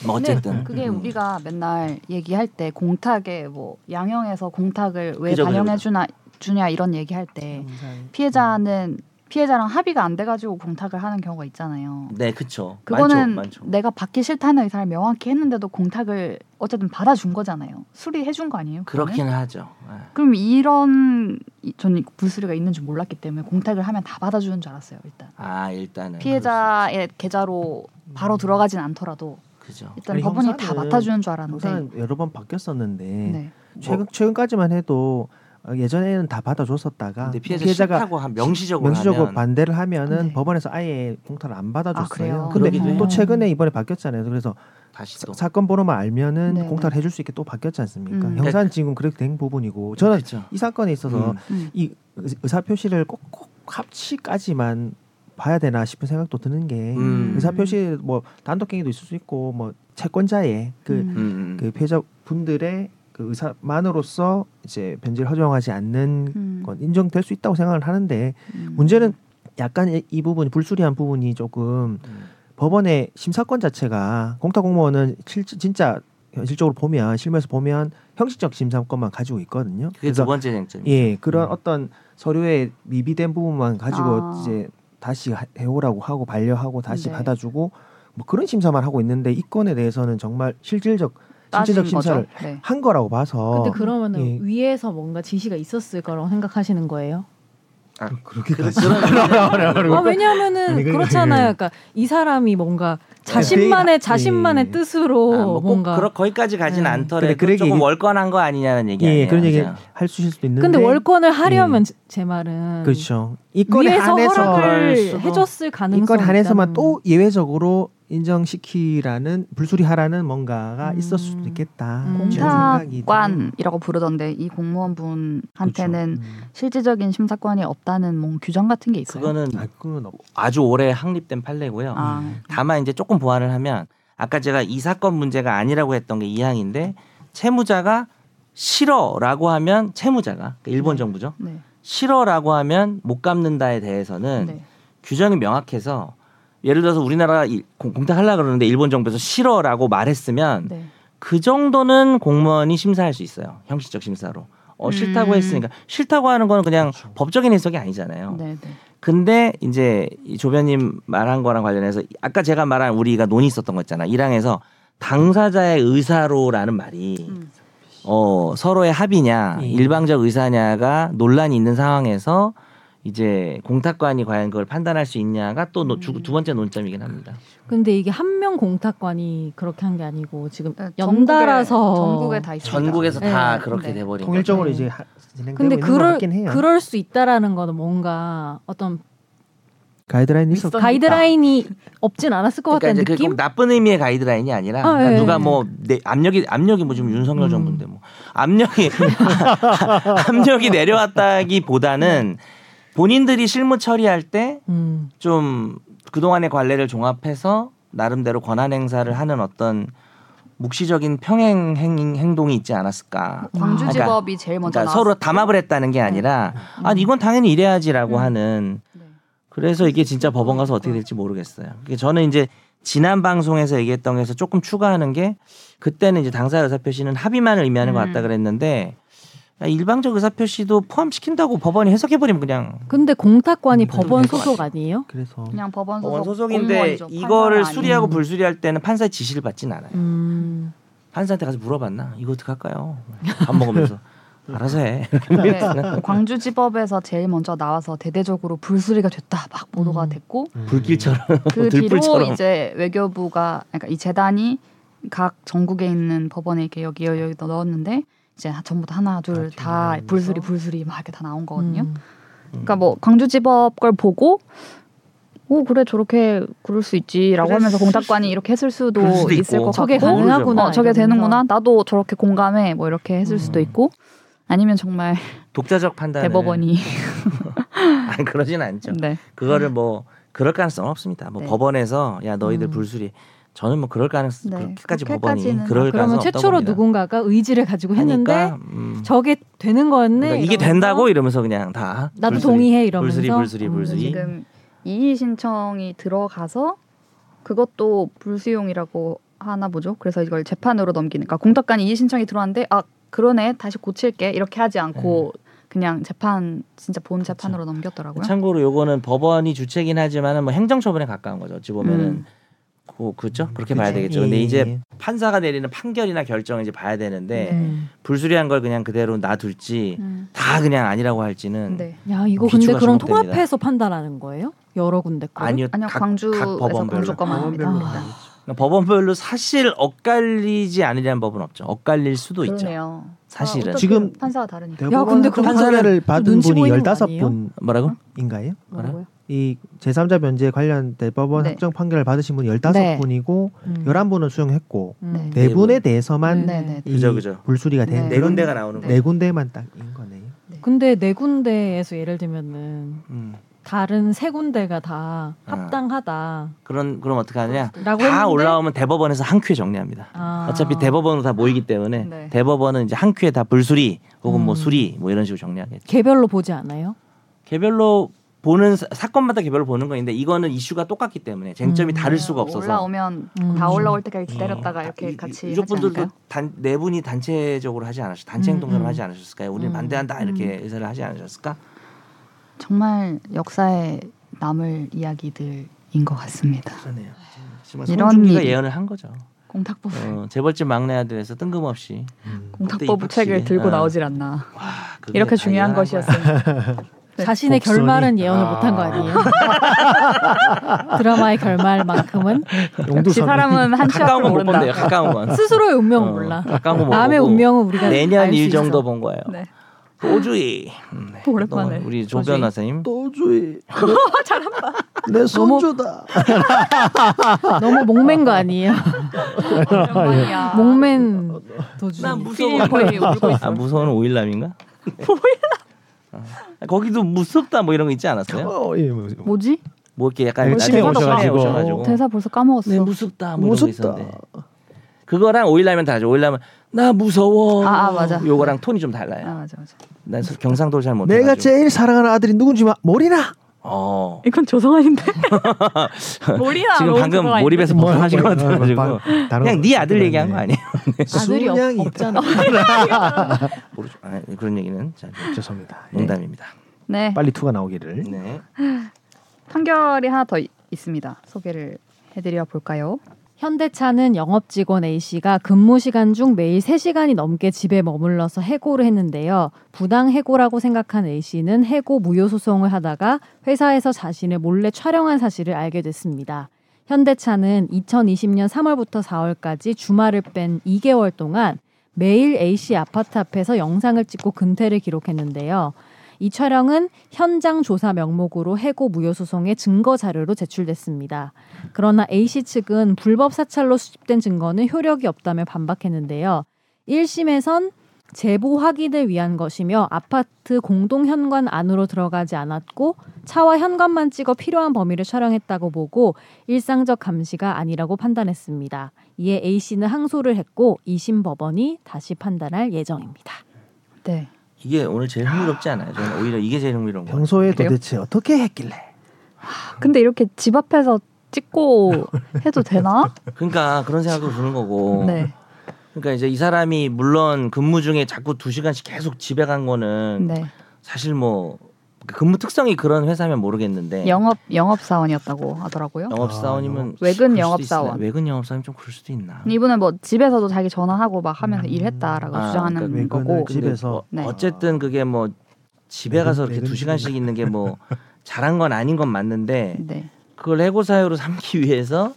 S3: 뭐 어쨌든
S1: 그게
S3: 음.
S1: 우리가 맨날 얘기할 때 공탁에 뭐 양형에서 공탁을 왜
S3: 그죠,
S1: 반영해
S3: 그죠.
S1: 주나 주냐 이런 얘기할
S3: 음.
S1: 때 피해자는 피해자랑 합의가 안 돼가지고 공탁을 하는 경우가 있잖아요.
S3: 네, 그쵸.
S1: 그거는
S3: 많죠, 많죠.
S1: 내가 받기 싫다는 의사를 명확히 했는데도 공탁을 어쨌든 받아준 거잖아요. 수리해 준 거 아니에요?
S3: 그렇긴 하죠. 네.
S1: 그럼 이런 이- 저는 불수리가 있는 줄 몰랐기 때문에 공탁을 하면 다 받아주는 줄 알았어요. 일단
S3: 아 일단은
S1: 피해자의 계좌로 바로 들어가진 않더라도
S3: 그죠.
S1: 일단
S2: 아니,
S1: 법원이 다 맡아주는 줄 알았는데
S2: 여러 번 바뀌었었는데
S1: 네.
S2: 최근 최근까지만 해도 어, 예전에는 다 받아줬었다가
S3: 근데 피해자 한 명시적으로
S2: 명시적으로
S3: 하면
S2: 반대를 하면은
S1: 네.
S2: 법원에서 아예 공탁을 안 받아줬어요.
S1: 아?
S2: 근데
S3: 그러기도
S2: 또. 최근에 이번에 바뀌었잖아요. 그래서
S3: 다시 또
S2: 사건 번호만 알면은
S1: 네,
S2: 공탁을 해줄 수 있게 또 바뀌었지 않습니까?
S1: 음.
S2: 형사는 지금 그렇게 된 부분이고 저는
S3: 그쵸.
S2: 이 사건에 있어서
S3: 음.
S1: 음.
S2: 이 의- 의사 표시를 꼭 꼭 합치까지만 봐야 되나 싶은 생각도 드는 게
S3: 음.
S2: 의사 표시 뭐 단독행위도 있을 수 있고 뭐 채권자의 그
S1: 음.
S3: 음, 음.
S2: 그 피해자 분들의 그 의사만으로서 이제 변제를 허용하지 않는
S1: 음.
S2: 건 인정될 수 있다고 생각을 하는데
S1: 음.
S2: 문제는 약간 이, 이 부분이 불수리한 부분이 조금
S3: 음.
S2: 법원의 심사권 자체가 공탁 공무원은 실, 진짜 현실적으로 보면 실무에서 보면 형식적 심사권만 가지고 있거든요.
S3: 그게 두 번째 쟁점.
S2: 예 그런
S3: 음.
S2: 어떤 서류에 미비된 부분만 가지고
S1: 아.
S2: 이제 다시 하- 해오라고 하고 반려하고 다시
S1: 네.
S2: 받아주고 뭐 그런 심사만 하고 있는데 이 건에 대해서는 정말 실질적 실질적 심사를.
S1: 네.
S2: 한 거라고 봐서
S4: 근데 그러면은
S2: 예.
S4: 위에서 뭔가 지시가 있었을 거라고 생각하시는 거예요?
S3: 아,
S2: 그렇게
S3: 그런
S4: 아, 왜냐하면은
S2: 그-
S4: 그렇잖아요. 그러니까 이 사람이 뭔가 자신만의 자신만의
S2: 예.
S4: 뜻으로
S3: 아, 뭐꼭
S4: 뭔가
S3: 그러 거기까지 가진
S4: 네.
S3: 않더라도
S2: 그래, 그
S3: 조금
S2: 얘기-
S3: 월권한 거 아니냐는 얘기
S2: 예
S3: 아니에요.
S2: 그런 얘기? 할 수 있을 수도 있는데
S4: 근데 월권을 하려면 제- 제 말은
S2: 그렇죠 이 건에
S4: 위에서
S2: 한해서
S4: 허락을 해줬을 가능성이
S2: 이건 한해서만
S4: 있다는-
S2: 또 예외적으로 인정시키라는 불수리하라는 뭔가가
S4: 음.
S2: 있었을 수도 있겠다.
S4: 음.
S1: 공탁관이라고 부르던데 이 공무원분한테는
S2: 그렇죠. 음.
S1: 실질적인 심사권이 없다는 뭐 규정 같은 게 있어요.
S3: 그거는
S2: 아,
S3: 아주 오래 확립된 판례고요.
S1: 아,
S3: 다만 이제 조금 보완을 하면 아까 제가 이 사건 문제가 아니라고 했던 게 이 항인데 채무자가 싫어라고 하면 채무자가 그러니까 일본
S1: 네.
S3: 정부죠.
S1: 네.
S3: 싫어라고 하면 못 갚는다에 대해서는
S1: 네.
S3: 규정이 명확해서 예를 들어서 우리나라 공- 공탁하려 그러는데 일본 정부에서 싫어라고 말했으면
S1: 네.
S3: 그 정도는 공무원이 심사할 수 있어요. 형식적 심사로. 어 싫다고
S1: 음.
S3: 했으니까 싫다고 하는 거는 그냥
S2: 그렇죠.
S3: 법적인 해석이 아니잖아요.
S1: 네. 네.
S3: 근데 이제 이 조변님 말한 거랑 관련해서 아까 제가 말한 우리가 논의 있었던 거 있잖아. 1항에서 당사자의 의사로라는 말이
S1: 음.
S3: 어 서로의 합의냐
S2: 예.
S3: 일방적 의사냐가 논란이 있는 상황에서 이제 공탁관이 과연 그걸 판단할 수 있냐가 또두
S1: 음.
S3: 번째 논점이긴 합니다.
S4: 근데 이게 한 명 공탁관이 그렇게 한 게 아니고 지금
S1: 네,
S4: 연달아서
S1: 전국에, 전국에 다 있습니다.
S3: 전국에서
S4: 네.
S3: 다 그렇게
S1: 네.
S3: 돼버린
S2: 통일적으로
S4: 네.
S2: 이제 하- 진행되고
S4: 근데 그럴
S2: 같긴 해요.
S4: 그럴 수 있다라는 거는 뭔가 어떤
S2: 가이드라인이 있었
S4: 가이드라인이 없진 않았을 것
S3: 그러니까
S4: 같다는
S3: 그
S4: 느낌?
S3: 꼭 나쁜 의미의 가이드라인이 아니라
S4: 아,
S3: 그러니까
S4: 예,
S3: 누가
S4: 예.
S3: 뭐 내, 압력이 압력이 뭐 지금 윤석열
S4: 음.
S3: 정부인데 뭐 압력이 압력이 내려왔다기보다는 본인들이 실무 처리할 때
S4: 음.
S3: 좀 그동안의 관례를 종합해서 나름대로 권한 행사를 하는 어떤 묵시적인 평행 행, 행동이 있지 않았을까.
S1: 광주지법이 제일 먼저
S3: 그러니까 서로
S1: 때.
S3: 담합을 했다는 게 아니라
S4: 음.
S3: 아 이건 당연히 이래야지라고
S1: 음.
S3: 하는
S1: 네.
S3: 그래서 이게 진짜 법원 가서 어떻게 될지 모르겠어요. 저는 이제 지난 방송에서 얘기했던 거에서 조금 추가하는 게 그때는 이제 당사 의사 표시는 합의만을 의미하는 것 같다
S1: 음.
S3: 그랬는데 야, 일방적 의사 표시도 포함시킨다고 법원이 해석해 버리면 그냥
S4: 근데 공탁관이
S2: 음,
S4: 법원 소속 아니에요?
S2: 그래서
S1: 그냥 법원 소속
S3: 법원 소속인데
S1: 공무원이죠.
S3: 이거를 수리하고
S4: 아니고.
S3: 불수리할 때는 판사의 지시를 받진 않아요.
S4: 음.
S3: 판사한테 가서 물어봤나? 이거 어떻게 할까요? 밥 먹으면서 알아서 해.
S1: 네. 광주지법에서 제일 먼저 나와서 대대적으로 불수리가 됐다 막 보도가
S4: 음.
S1: 됐고
S2: 음.
S3: 불길처럼
S1: 그 뒤로
S3: 들불처럼.
S1: 이제 외교부가 그러니까 이 재단이 각 전국에 있는 법원에 이렇게 여기 여기 넣었는데 이제 전부 다 하나 둘
S2: 다.
S1: 불수리 불수리 막 이렇게 다 나온 거거든요.
S4: 음.
S1: 그러니까 뭐 광주지법 걸 보고 오 그래 저렇게 그럴 수 있지라고 하면서 공탁관이 이렇게 했을 수도
S3: 수도
S1: 있을
S3: 있고.
S1: 것
S4: 저게
S1: 같고
S4: 가능하구나.
S1: 어 저게. 되는구나 나도 저렇게 공감해 뭐 이렇게 했을 수도
S3: 음.
S1: 있고 아니면 정말
S3: 독자적 판단.
S1: 대법원이
S3: 아니 그러진 않죠.
S1: 네
S3: 그거를 뭐 그럴 가능성은 없습니다. 뭐
S1: 네.
S3: 법원에서 야 너희들
S4: 음.
S3: 불수리 저는 뭐 그럴 가능성
S1: 네,
S3: 그렇게까지 법원이
S1: 그렇게까지는.
S3: 그럴
S4: 그러면
S3: 가능성 없다고
S4: 최초로
S3: 봅니다.
S4: 누군가가 의지를 가지고 했는데
S3: 하니까, 음,
S4: 저게 되는 거였네.
S3: 그러니까 이게
S4: 이러면서
S3: 된다고 이러면서 그냥 다
S4: 나도
S3: 불수리,
S4: 동의해 이러면서
S3: 불수리 불수리
S4: 음.
S3: 불수리
S1: 지금 이의 신청이 들어가서 그것도 불수용이라고 하나 보죠. 그래서 이걸 재판으로 넘기니까 공탁관이 이의 신청이 들어왔는데 아 그러네 다시 고칠게 이렇게 하지 않고 그냥 재판 진짜 본 재판으로 넘겼더라고요.
S3: 참고로 요거는 법원이 주체긴 하지만은 뭐 행정처분에 가까운 거죠. 어찌 보면은
S1: 음.
S3: 그 그죠 그렇게
S2: 그치.
S3: 봐야 되겠죠.
S2: 예,
S3: 근데
S2: 예.
S3: 이제 판사가 내리는 판결이나 결정을 이제 봐야 되는데
S4: 음.
S3: 불수리한 걸 그냥 그대로 놔둘지
S1: 음.
S3: 다 그냥 아니라고 할지는
S1: 네.
S4: 야 이거 근데 그럼. 통합해서 판단하는 거예요? 여러 군데 거.
S3: 아니요
S1: 아니요
S3: 각,
S1: 광주에서
S3: 각 법원별로
S1: 광주 거만 합니다.
S2: 법원별로
S4: 아.
S3: 그러니까 법원별로 사실 엇갈리지 않으려는 법은 없죠. 엇갈릴 수도 있죠.
S1: 그러네요.
S3: 사실은.
S1: 아,
S2: 지금
S1: 판사가 다르니까.
S2: 대법원
S4: 근데
S2: 그 판사를
S4: 좀
S2: 받은
S4: 눈치
S2: 분이
S4: 거
S2: 15분인가요?
S3: 뭐라고?
S4: 뭐라고요?
S2: 이 제3자 변제 관련 대법원
S1: 네.
S2: 확정 판결을 받으신 분이 15분이고
S4: 음.
S2: 11분은 수용했고
S4: 음.
S1: 네.
S3: 네네
S2: 분에
S3: 분.
S2: 대해서만
S1: 네, 네.
S2: 이
S3: 그죠, 그죠.
S2: 불수리가 된
S1: 네.
S3: 네 군데가 나오는
S1: 네.
S2: 네 군데만 딱인 거네요.
S4: 근데 네 군데에서 예를 들면은
S3: 음.
S4: 다른 세 군데가 다
S3: 아.
S4: 합당하다.
S3: 그런 그럼 어떻게 하냐?
S4: 라고
S3: 다
S4: 했는데
S3: 올라오면 대법원에서 한 큐에 정리합니다.
S4: 아.
S3: 어차피 대법원으로 다 모이기 때문에
S1: 네.
S3: 대법원은 이제 한 큐에 다 불수리 혹은 뭐
S4: 음.
S3: 수리 뭐 이런 식으로 정리하겠죠.
S4: 개별로 보지 않아요? 개별로
S3: 보는 사, 사건마다 개별로 보는 건데 이거는 이슈가 똑같기 때문에 쟁점이
S4: 음.
S3: 다를 수가 없어서
S1: 올라오면
S4: 음.
S1: 다 올라올 때까지 기다렸다가
S3: 어,
S1: 이렇게
S3: 이-
S1: 같이
S3: 유족 분들도? 단, 네 분이 단체적으로 하지 않으셨 단체
S4: 음,
S3: 행동을
S4: 음.
S3: 하지 않으셨을까요? 우리는
S4: 음.
S3: 반대한다 이렇게 의사를 하지 않으셨을까?
S1: 정말 역사에 남을 이야기들인 것 같습니다.
S3: 그러네요.
S1: 이런 일이-
S3: 예언을 한 거죠.
S1: 공탁법
S3: 어, 재벌집 막내 아들에서 뜬금없이
S2: 음.
S1: 공탁법 책을 들고
S3: 어.
S1: 나오질 않나.
S3: 와,
S1: 이렇게
S3: 다
S1: 중요한. 것이었으니. 네.
S4: 자신의
S2: 복선이-
S4: 결말은 예언을
S3: 아.
S4: 못한 거 아니에요? 드라마의 결말만큼은
S1: 역시 사람은 한치 앞을
S3: 가까운 건못
S1: 모른다.
S3: 가까운 건.
S4: 스스로의 운명은
S3: 어,
S4: 몰라. 남의
S3: 보고
S4: 운명은 우리가
S3: 내년 일
S4: 있어.
S3: 정도 본 거예요.
S1: 네.
S3: 도주의. 음, 네.
S1: 오랜만에
S3: 또 우리 조. 변호사님.
S2: 또주의. 잘한다. 내 손주다.
S4: 너무 목맨 거 아니에요? 목맨 도주.
S3: 나 무서워.
S1: 필이 거의 울고 있어.
S3: 아 무서운 오일남인가? 오일남. 거기도 무섭다 뭐 이런 거 있지 않았어요?
S2: 어, 예, 뭐,
S1: 뭐지?
S3: 뭐 이렇게 약간 나중에
S2: 시내 오셔가지고.
S3: 오셔가지고.
S1: 대사 벌써 까먹었어.
S3: 네 무섭다 뭐 이런 거
S2: 무섭다.
S3: 있었는데. 그거랑 오일라면 다르죠. 오일라면 나 무서워.
S1: 아, 아, 맞아.
S3: 요거랑 톤이
S1: 좀아
S3: 달라요.
S1: 맞아 맞아.
S3: 난 서- 경상도를 잘 못해.
S2: 내가 제일 사랑하는 아들이 누군지 마- 모르나?
S3: 어.
S1: 이건 조성아인데. 몰이나
S3: 지금 방금 몰입해서
S2: 뭐,
S3: 벗어나신 것 같아가지고 그냥 거네 아들. 얘기한 거 아니에요?
S4: 아들이 없. 없잖아.
S3: 모르죠. 아, 그런 얘기는 자,
S2: 죄송합니다. 예.
S3: 농담입니다.
S1: 네.
S2: 빨리 투가 나오기를.
S3: 네.
S1: 판결이 하나 더 이- 있습니다. 소개를 해드려 볼까요?
S4: 현대차는 영업 직원 A 씨가 근무 시간 중 매일 3시간이 넘게 집에 머물러서 해고를 했는데요. 부당 해고라고 생각한 A 씨는 해고 무효 소송을 하다가 회사에서 자신을 몰래 촬영한 사실을 알게 됐습니다. 현대차는 2020년 3월부터 4월까지 주말을 뺀 2개월 동안 매일 A 씨 아파트 앞에서 영상을 찍고 근태를 기록했는데요. 이 촬영은 현장 조사 명목으로 해고 무효 소송의 증거 자료로 제출됐습니다. 그러나 A 씨 측은 불법 사찰로 수집된 증거는 효력이 없다며 반박했는데요. 1심에선 제보 확인을 위한 것이며 아파트 공동 현관 안으로 들어가지 않았고 차와 현관만 찍어 필요한 범위를 촬영했다고 보고 일상적 감시가 아니라고 판단했습니다. 이에 A 씨는 항소를 했고 2심 법원이 다시 판단할 예정입니다.
S1: 네.
S3: 이게 오늘 제일 흥미롭지 않아요? 저는 오히려 이게 제일 흥미로운 거예요.
S2: 평소에? 도대체 어떻게 했길래?
S1: 근데 이렇게 집 앞에서 찍고 해도 되나?
S3: 그러니까 그런 생각도 드는 거고.
S1: 네.
S3: 그러니까 이제 이 사람이 물론 근무 중에 자꾸 두 시간씩 계속 집에 간 거는
S1: 네.
S3: 사실 뭐 근무 특성이 그런 회사면 모르겠는데
S1: 영업 영업 사원이었다고 하더라고요.
S3: 영업
S2: 아,
S3: 사원이면
S1: 외근
S3: 그럴
S1: 영업? 사원.
S3: 외근 영업 사원이 좀 그럴 수도 있나?
S1: 이분은 뭐 집에서도 자기 전화하고 막 하면서
S2: 음.
S1: 일했다라고
S3: 아,
S1: 주장하는
S2: 그러니까
S1: 거고.
S2: 집- 집에서.
S3: 근데
S1: 네.
S3: 어, 어쨌든 그게 뭐 집에
S2: 외근-
S3: 가서 이렇게
S2: 외근
S3: 두 시간씩. 있는 게 뭐 잘한 건 아닌 건 맞는데
S1: 네.
S3: 그걸 해고 사유로 삼기 위해서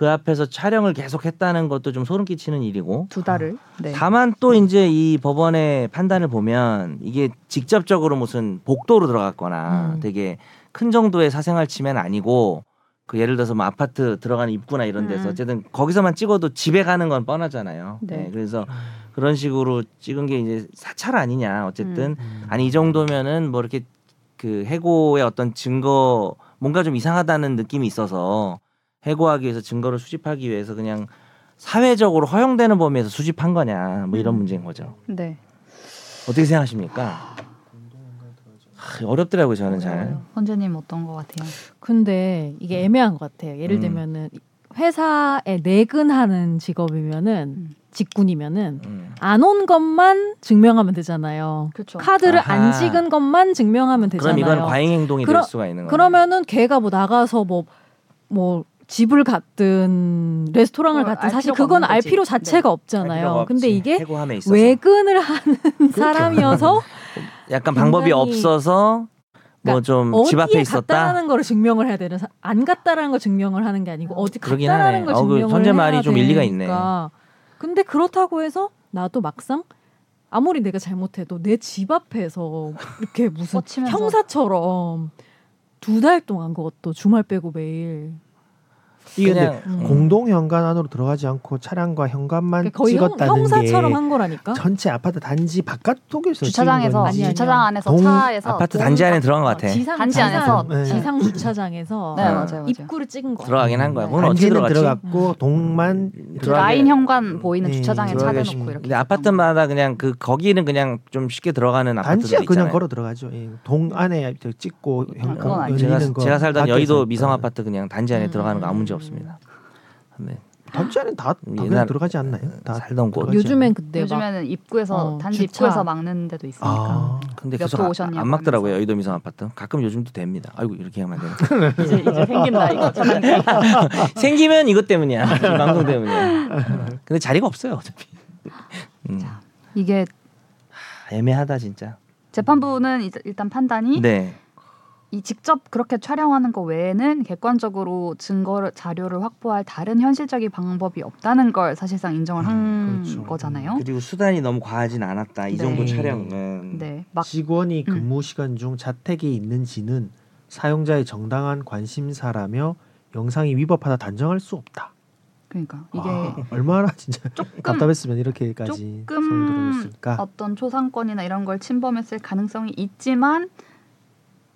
S3: 그 앞에서 촬영을 계속 했다는 것도 좀 소름 끼치는 일이고
S1: 두 달을. 네.
S3: 다만 또 이제 이 법원의 판단을 보면 이게 직접적으로 무슨 복도로 들어갔거나
S4: 음.
S3: 되게 큰 정도의 사생활 침해는 아니고 그 예를 들어서 뭐 아파트 들어가는 입구나 이런 데서
S1: 음.
S3: 어쨌든 거기서만 찍어도 집에 가는 건 뻔하잖아요.
S1: 네.
S3: 네, 그래서 그런 식으로 찍은 게 이제 사찰 아니냐 어쨌든
S2: 음.
S3: 아니 이 정도면은 뭐 이렇게 그 해고의 어떤 증거 뭔가 좀 이상하다는 느낌이 있어서 해고하기 위해서 증거를 수집하기 위해서 그냥 사회적으로 허용되는 범위에서 수집한 거냐 뭐 이런
S1: 음.
S3: 문제인 거죠.
S1: 네.
S3: 어떻게 생각하십니까? 하, 어렵더라고요 저는 잘.
S1: 선재님 어떤 것 같아요?
S4: 근데 이게 애매한 것 같아요. 예를
S3: 음.
S4: 들면은 회사에 내근하는 직업이면은
S1: 음.
S4: 직군이면은
S3: 음.
S4: 안온 것만 증명하면 되잖아요.
S1: 그렇죠.
S4: 카드를
S3: 아하.
S4: 안 찍은 것만 증명하면 되잖아요.
S3: 그럼 이건 과잉 행동이
S4: 그러-
S3: 될 수가 있는 거예요.
S4: 그러면은 걔가 뭐 나가서 뭐뭐 집을 갔든 레스토랑을 갔든
S1: 알
S4: 사실 그건 알. 필요
S1: 네.
S4: 자체가
S3: 할
S4: 없잖아요. 근데. 이게 외근을 하는 사람이어서
S3: 약간 방법이 없어서 뭐 좀집
S4: 어디에
S3: 앞에 있었다.
S4: 갔다라는 거를 증명을 해야 되는 사- 안 갔다라는 걸 증명을 하는 게 아니고 어디 갔다라는
S3: 하네.
S4: 걸
S3: 어, 그
S4: 증명을
S3: 선재
S4: 해야
S3: 말이 좀 일리가 있네.
S4: 되니까. 근데 그렇다고 해서 나도 막상 아무리 내가 잘못해도 내 집 앞에서 이렇게 무슨. 형사처럼 두 달 동안 그것도 주말 빼고 매일
S2: 이게 근데
S3: 그냥
S4: 음.
S2: 공동 현관 안으로 들어가지 않고 차량과 현관만
S4: 그러니까
S2: 찍었다는
S4: 형사처럼 게한 거라니까.
S2: 전체 아파트 단지 바깥쪽에서
S1: 주차장에서.
S4: 아니.
S1: 주차장 안에서
S2: 동-
S1: 차에서
S3: 아파트
S1: 공-
S3: 단지 안에 들어간 것 같아.
S4: 지상
S1: 단지 안에서
S2: 네.
S4: 지상 주차장에서
S1: 네
S3: 어.
S1: 맞아요 맞아요.
S4: 입구를 찍은 거야.
S3: 들어가긴 한 거야. 그건 어떻게
S2: 단지는
S3: 들어갔지?
S2: 들어갔고 동만
S1: 그
S3: 들어가게-
S1: 라인 현관 보이는
S2: 네,
S1: 주차장에 차 대놓고 이렇게.
S3: 근데 아파트마다 그냥 그 거기는 그냥 좀 쉽게 들어가는 아파트들 있잖아요.
S2: 그냥 걸어 들어가죠. 예. 동 안에 저 찍고 현-
S1: 아니죠.
S3: 제가,
S2: 거
S3: 살던 여의도. 미성 아파트 그냥 단지 안에
S4: 음.
S3: 들어가는 거 아무 문제 없 습니다. 네.
S2: 단지 안에 다, 다 그냥
S3: 옛날-
S2: 들어가지 않나요? 다
S3: 살던 곳.
S4: 요즘엔 근데 막
S1: 요즘에는 입구에서
S4: 어,
S1: 단지
S4: 주차.
S1: 입구에서 막는 데도 있으니까.
S2: 아,
S3: 근데
S1: 몇
S3: 계속
S1: 호
S3: 아-
S1: 오셨냐고
S3: 안 막더라고요. 여의도 미성 아파트. 가끔 요즘도 됩니다. 아이고 이렇게 하면 안 되나?
S1: 이제 이제 생긴다 이거.
S3: 생기면 이것 때문이야. 이 방송 때문이야. 근데 자리가 없어요 어차피. 음.
S1: 자. 이게
S3: 애매하다 진짜.
S1: 재판부는 이- 일단 판단이
S3: 네.
S1: 이 직접 그렇게 촬영하는 거 외에는 객관적으로 증거를 자료를 확보할 다른 현실적인 방법이 없다는 걸 사실상 인정을 한
S2: 음, 그렇죠.
S1: 거잖아요.
S3: 그리고 수단이 너무 과하진 않았다. 이
S1: 네.
S3: 정도 촬영은.
S1: 네, 막
S2: 직원이
S1: 음.
S2: 근무 시간 중 자택에 있는지는 사용자의 정당한 관심사라며 영상이 위법하다 단정할 수 없다.
S1: 그러니까 이게
S2: 아, 얼마나 진짜 답답했으면 이렇게까지
S1: 조금? 어떤 초상권이나 이런 걸 침범했을 가능성이 있지만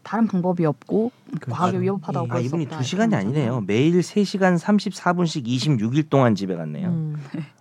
S1: 다른 방법이 없고
S2: 그렇죠.
S1: 과하게 위법하다고
S2: 이-
S3: 아 이분이. 두 시간이 아니네요. 매일 3시간 34분씩 26일 동안 집에 갔네요.
S4: 음.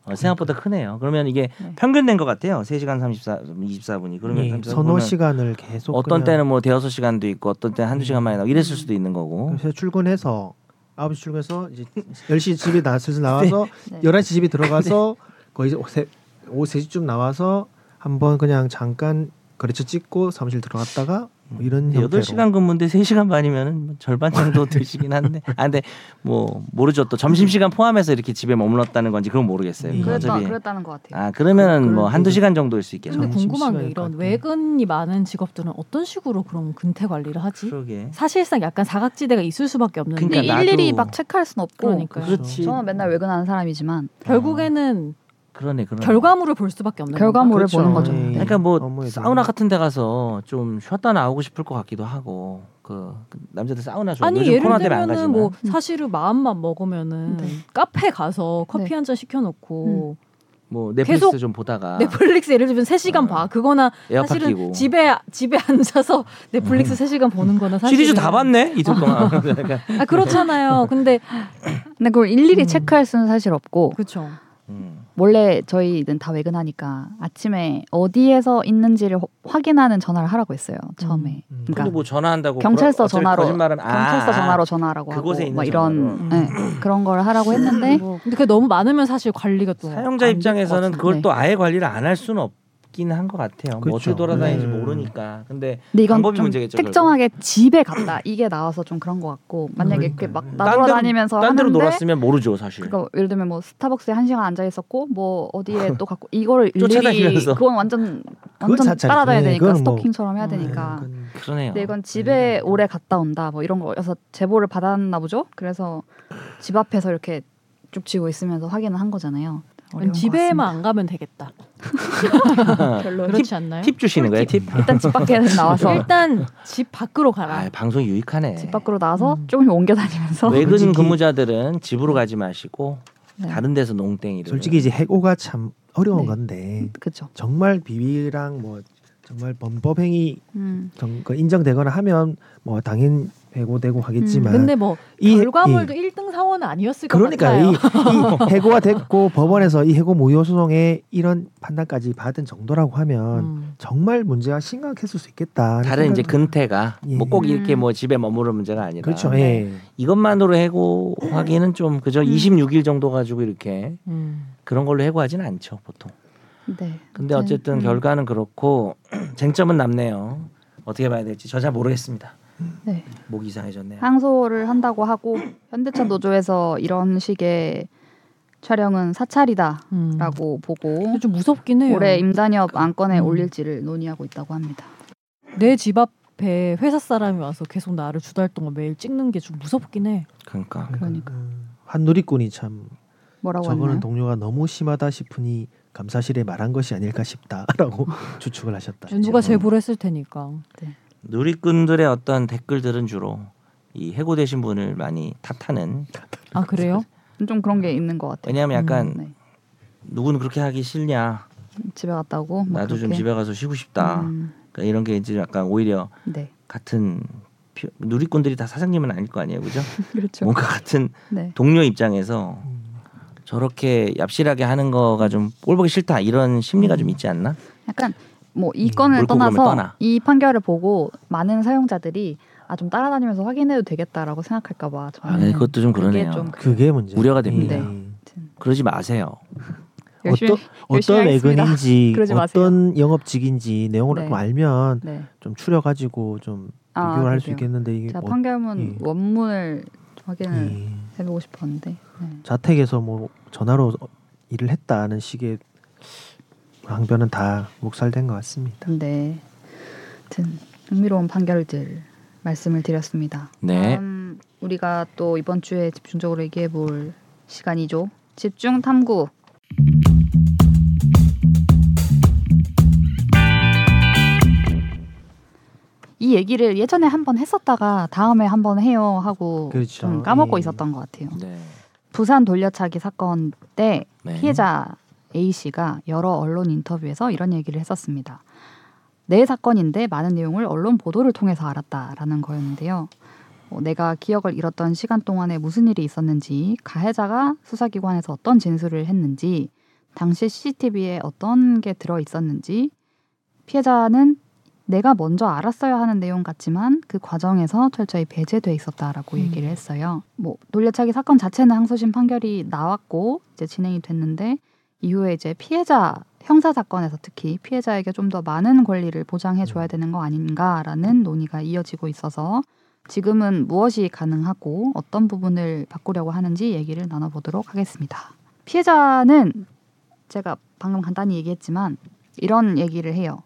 S3: 어, 생각보다 크네요. 그러면 이게
S1: 네.
S3: 평균 된 것 같아요. 3시간 34 24분이. 그러면
S2: 예,
S3: 34
S2: 선호
S3: 분은
S2: 시간을 계속
S3: 어떤
S2: 그냥
S3: 때는 뭐 대여섯 시간도 있고 어떤 때는 한두 시간 만에 나오고 이랬을 수도 있는 거고.
S2: 그래서 출근해서 9시 출근해서 이제 10시 집에 나 슬슬 나와서
S1: 네.
S2: 11시 집에 들어가서 거의 오후 3시쯤 나와서 한번 그냥 잠깐 거래처 찍고 사무실 들어갔다가 뭐 이런 형태로
S3: 8시간 근무인데 3시간 반이면 뭐 절반 정도 되시긴 한데. 아 근데 뭐 모르죠. 또 점심 시간 포함해서 이렇게 집에 머물렀다는 건지 그건 모르겠어요.
S2: 음.
S1: 그랬다, 그랬다는 것 같아요.
S3: 아 그러면은 뭐
S2: 그럴
S3: 한두 시간 정도일 수 있겠죠.
S4: 근데 궁금한 게 이런. 외근이 많은 직업들은 어떤 식으로 그럼 근태 관리를 하지?
S3: 그러게.
S4: 사실상 약간 사각지대가 있을 수밖에 없는데
S3: 그러니까
S1: 일일이 막 체크할 순 없고
S4: 그러니까요.
S3: 그렇지.
S1: 저는 맨날 외근하는 사람이지만
S4: 결국에는
S3: 그러네 그러네.
S4: 결과물을 볼 수밖에 없는
S1: 결과물을
S2: 그렇죠.
S1: 보는 거죠.
S2: 예.
S1: 네.
S3: 그러니까 뭐 사우나 같은 데 가서 좀 쉬었다 나오고 싶을 것 같기도 하고 그, 그 남자들 사우나 좋아.
S4: 아니 예를 들면은. 뭐 사실은 마음만 먹으면은
S1: 네.
S4: 카페 가서 커피
S1: 네.
S4: 한잔 시켜놓고
S3: 뭐 넷플릭스
S4: 계속
S3: 좀 보다가
S4: 넷플릭스 예를 들면 3시간 봐 그거나 사실은
S3: 끼고
S4: 집에 집에 앉아서 넷플릭스 3시간 보는 거나 사실
S3: 시리즈 다 봤네 이틀 동안. 그러니까.
S4: 아 그렇잖아요 근데
S1: 근데 그걸 일일이
S4: 음.
S1: 체크할 수는 사실 없고
S4: 그렇죠
S3: 음.
S1: 원래 저희는 다 외근하니까 아침에 어디에서 있는지를 호- 확인하는 전화를 하라고 했어요 처음에.
S2: 음.
S1: 그러니까
S3: 뭐 전화한다고
S1: 경찰서
S3: 어차피
S1: 전화로 경찰서
S3: 아,
S1: 전화로 전화하라고
S3: 그곳에
S1: 하고
S3: 있는
S1: 막 이런. 네, 그런 걸 하라고 했는데
S4: 뭐 근데 그게 너무 많으면 사실 관리가 또
S3: 사용자 입장에서는. 그걸
S1: 네.
S3: 또 아예 관리를 안 할 수는 없 긴한것 같아요. 뭐
S2: 그렇죠.
S3: 어떻게 돌아다니는지
S2: 네.
S3: 모르니까. 근데
S1: 근데 이건
S3: 방법이
S1: 좀
S3: 문제겠죠,
S1: 특정하게 집에 갔다 이게 나와서 좀 그런 것 같고 만약에 이렇게 막.
S3: 딴 데로-
S1: 나돌아다니면서
S3: 딴 데로
S1: 하는데
S3: 놀았으면 모르죠 사실.
S1: 그러니까 예를 들면 뭐 스타벅스에 한 시간 앉아 있었고 뭐 어디에 또 갔고 이거를 일일이
S3: 쫓아다니면서.
S1: 그건 완전 완전. 따라다녀야
S2: 네,
S1: 되니까
S2: 뭐-
S1: 스토킹처럼 해야
S2: 네,
S1: 되니까
S2: 그건
S3: 그러네요.
S1: 근데 이건 집에 오래 갔다 온다 뭐 이런 거여서 제보를 받았나 보죠. 그래서 집 앞에서 이렇게 쭉 쥐고 있으면서 확인을 한 거잖아요.
S4: 집에만 안 가면 되겠다.
S1: 별로
S4: 그렇지 않나요?
S3: 팁 주시는 거예요 팁?
S1: 일단 집 밖에 나와서
S4: 일단 집 밖으로 가라
S3: 아 방송이 유익하네.
S1: 집 밖으로 나와서
S4: 음.
S1: 조금 옮겨 다니면서
S3: 외근 근무자들은 집으로 가지 마시고
S1: 네.
S3: 다른 데서 농땡이를.
S2: 솔직히 이제 해고가 참 어려운
S1: 네.
S2: 건데
S1: 그렇죠.
S2: 정말 비위랑 뭐 정말 범법 행위
S1: 음.
S2: 정- 그 인정되거나 하면 뭐 당연 해고되고 하겠지만
S4: 근데 뭐
S2: 이-
S4: 결과물도
S2: 이-
S4: 일 1등 사원은 아니었을 것
S2: 그러니까
S4: 같아요
S2: 이, 이 해고가 됐고 법원에서 이 해고 무효 소송에 이런 판단까지 받은 정도라고 하면
S4: 음.
S2: 정말 문제가 심각했을 수 있겠다.
S3: 다른 이제
S2: 생각이-
S3: 근태가
S2: 예.
S3: 뭐꼭 이렇게
S1: 음.
S3: 뭐 집에 머무르는 문제가 아니라
S2: 그렇죠.
S1: 네.
S2: 예.
S3: 이것만으로 해고하기는 좀 그저
S1: 음.
S3: 26일 정도 가지고 이렇게
S4: 음.
S3: 그런 걸로 해고하지는 않죠 보통.
S1: 네.
S3: 근데
S1: 아무튼,
S3: 어쨌든
S1: 음.
S3: 결과는 그렇고 쟁점은 남네요. 어떻게 봐야 될지 저 잘 모르겠습니다.
S1: 네.
S3: 목이 이상해졌네요.
S1: 항소를 한다고 하고 현대차 노조에서 이런 식의 촬영은 사찰이다라고
S4: 음.
S1: 보고
S4: 좀 무섭긴 해요
S1: 올해 임단협 안건에
S4: 음.
S1: 올릴지를 논의하고 있다고 합니다.
S4: 내 집 앞에 회사 사람이 와서 계속 나를 두달 동안 매일 찍는 게 좀 무섭긴 해
S3: 그러니까
S1: 그러니까.
S2: 음, 한 누리꾼이 참
S1: 뭐라고
S2: 저거는
S1: 하나요?
S2: 동료가 너무 심하다 싶으니 감사실에 말한 것이 아닐까 싶다라고 추측을 하셨다.
S4: 누가 제보를 했을 테니까
S3: 누리꾼들의 어떤 댓글들은 주로 이 해고되신 분을 많이 탓하는
S4: 아 그래요?
S1: 좀 그런 게 있는 것 같아요.
S3: 왜냐하면 약간
S4: 음,
S1: 네.
S3: 누구는 그렇게 하기 싫냐?
S1: 집에 갔다 오고? 뭐
S3: 나도 좀
S1: 그렇게.
S3: 집에 가서 쉬고 싶다.
S1: 음,
S3: 그러니까 이런 게 이제 약간 오히려
S1: 네,
S3: 같은 피- 누리꾼들이 다 사장님은 아닐 거 아니에요 그죠?
S1: 그렇죠.
S3: 뭔가 같은
S1: 네,
S3: 동료 입장에서 저렇게 얍실하게 하는 거가 좀 꼴보기 싫다. 이런 심리가 좀 있지 않나?
S1: 약간 뭐이
S2: 음,
S1: 건을 떠나서
S3: 떠나.
S1: 이 판결을 보고 많은 사용자들이 아 좀 따라다니면서 확인해도 되겠다라고 생각할까봐
S3: 아,
S1: 저는
S3: 네, 그것도 좀
S1: 그게
S3: 그러네요
S1: 좀
S2: 그게 문제.
S3: 우려가 됩니다.
S1: 네.
S3: 그러지 마세요
S1: 열심히
S2: 어떤
S1: 열심히
S2: 어떤
S1: 마세요.
S2: 어떤 영업직인지 내용을
S1: 네.
S2: 좀 알면
S1: 네.
S2: 좀 추려 가지고 좀
S1: 아,
S2: 비교를 할 수. 있겠는데 이게
S1: 제가
S2: 뭐,
S1: 판결문
S2: 예.
S1: 원문을 좀 확인을
S2: 예.
S1: 해보고 싶었는데 네.
S2: 자택에서 뭐 전화로 일을 했다는 식의 항변은 다 묵살된 것 같습니다.
S1: 네. 하여튼 흥미로운 판결들 말씀을 드렸습니다.
S3: 네.
S1: 다음 우리가 또 이번 주에 집중적으로 얘기해 볼 시간이죠. 집중 탐구. 이 얘기를 예전에 한번 했었다가 다음에 한번 해요 하고
S2: 그렇죠.
S1: 좀 까먹고
S2: 예.
S1: 있었던 것 같아요.
S3: 네.
S1: 부산 돌려차기 사건 때
S3: 네.
S1: 피해자 A 씨가 여러 언론 인터뷰에서 이런 얘기를 했었습니다. 내 사건인데 많은 내용을 언론 보도를 통해서 알았다라는 거였는데요. 어, 내가 기억을 잃었던 시간 동안에 무슨 일이 있었는지, 가해자가 수사기관에서 어떤 진술을 했는지, 당시 CCTV에 어떤 게 들어 있었는지, 피해자는 내가 먼저 알았어야 하는 내용 같지만 그 과정에서 철저히 배제돼 있었다라고
S4: 음.
S1: 얘기를 했어요. 뭐 돌려차기 사건 자체는 항소심 판결이 나왔고 이제 진행이 됐는데 이후에 이제 피해자 형사 사건에서 특히 피해자에게 좀 더 많은 권리를 보장해 줘야 되는 거 아닌가라는 논의가 이어지고 있어서 지금은 무엇이 가능하고 어떤 부분을 바꾸려고 하는지 얘기를 나눠보도록 하겠습니다. 피해자는 제가 방금 간단히 얘기했지만 이런 얘기를 해요.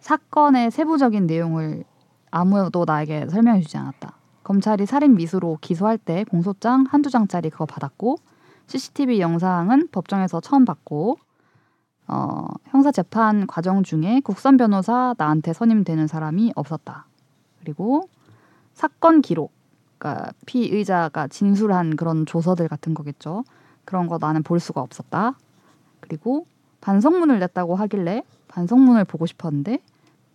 S1: 사건의 세부적인 내용을 아무도 나에게 설명해 주지 않았다. 검찰이 살인 미수로 기소할 때 공소장 한두 장짜리 그거 받았고 CCTV 영상은 법정에서 처음 봤고 어, 형사 재판 과정 중에 국선 변호사 나한테 선임되는 사람이 없었다. 그리고 사건 기록, 그러니까 피의자가 진술한 그런 조서들 같은 거겠죠. 그런 거 나는 볼 수가 없었다. 그리고 반성문을 냈다고 하길래 반성문을 보고 싶었는데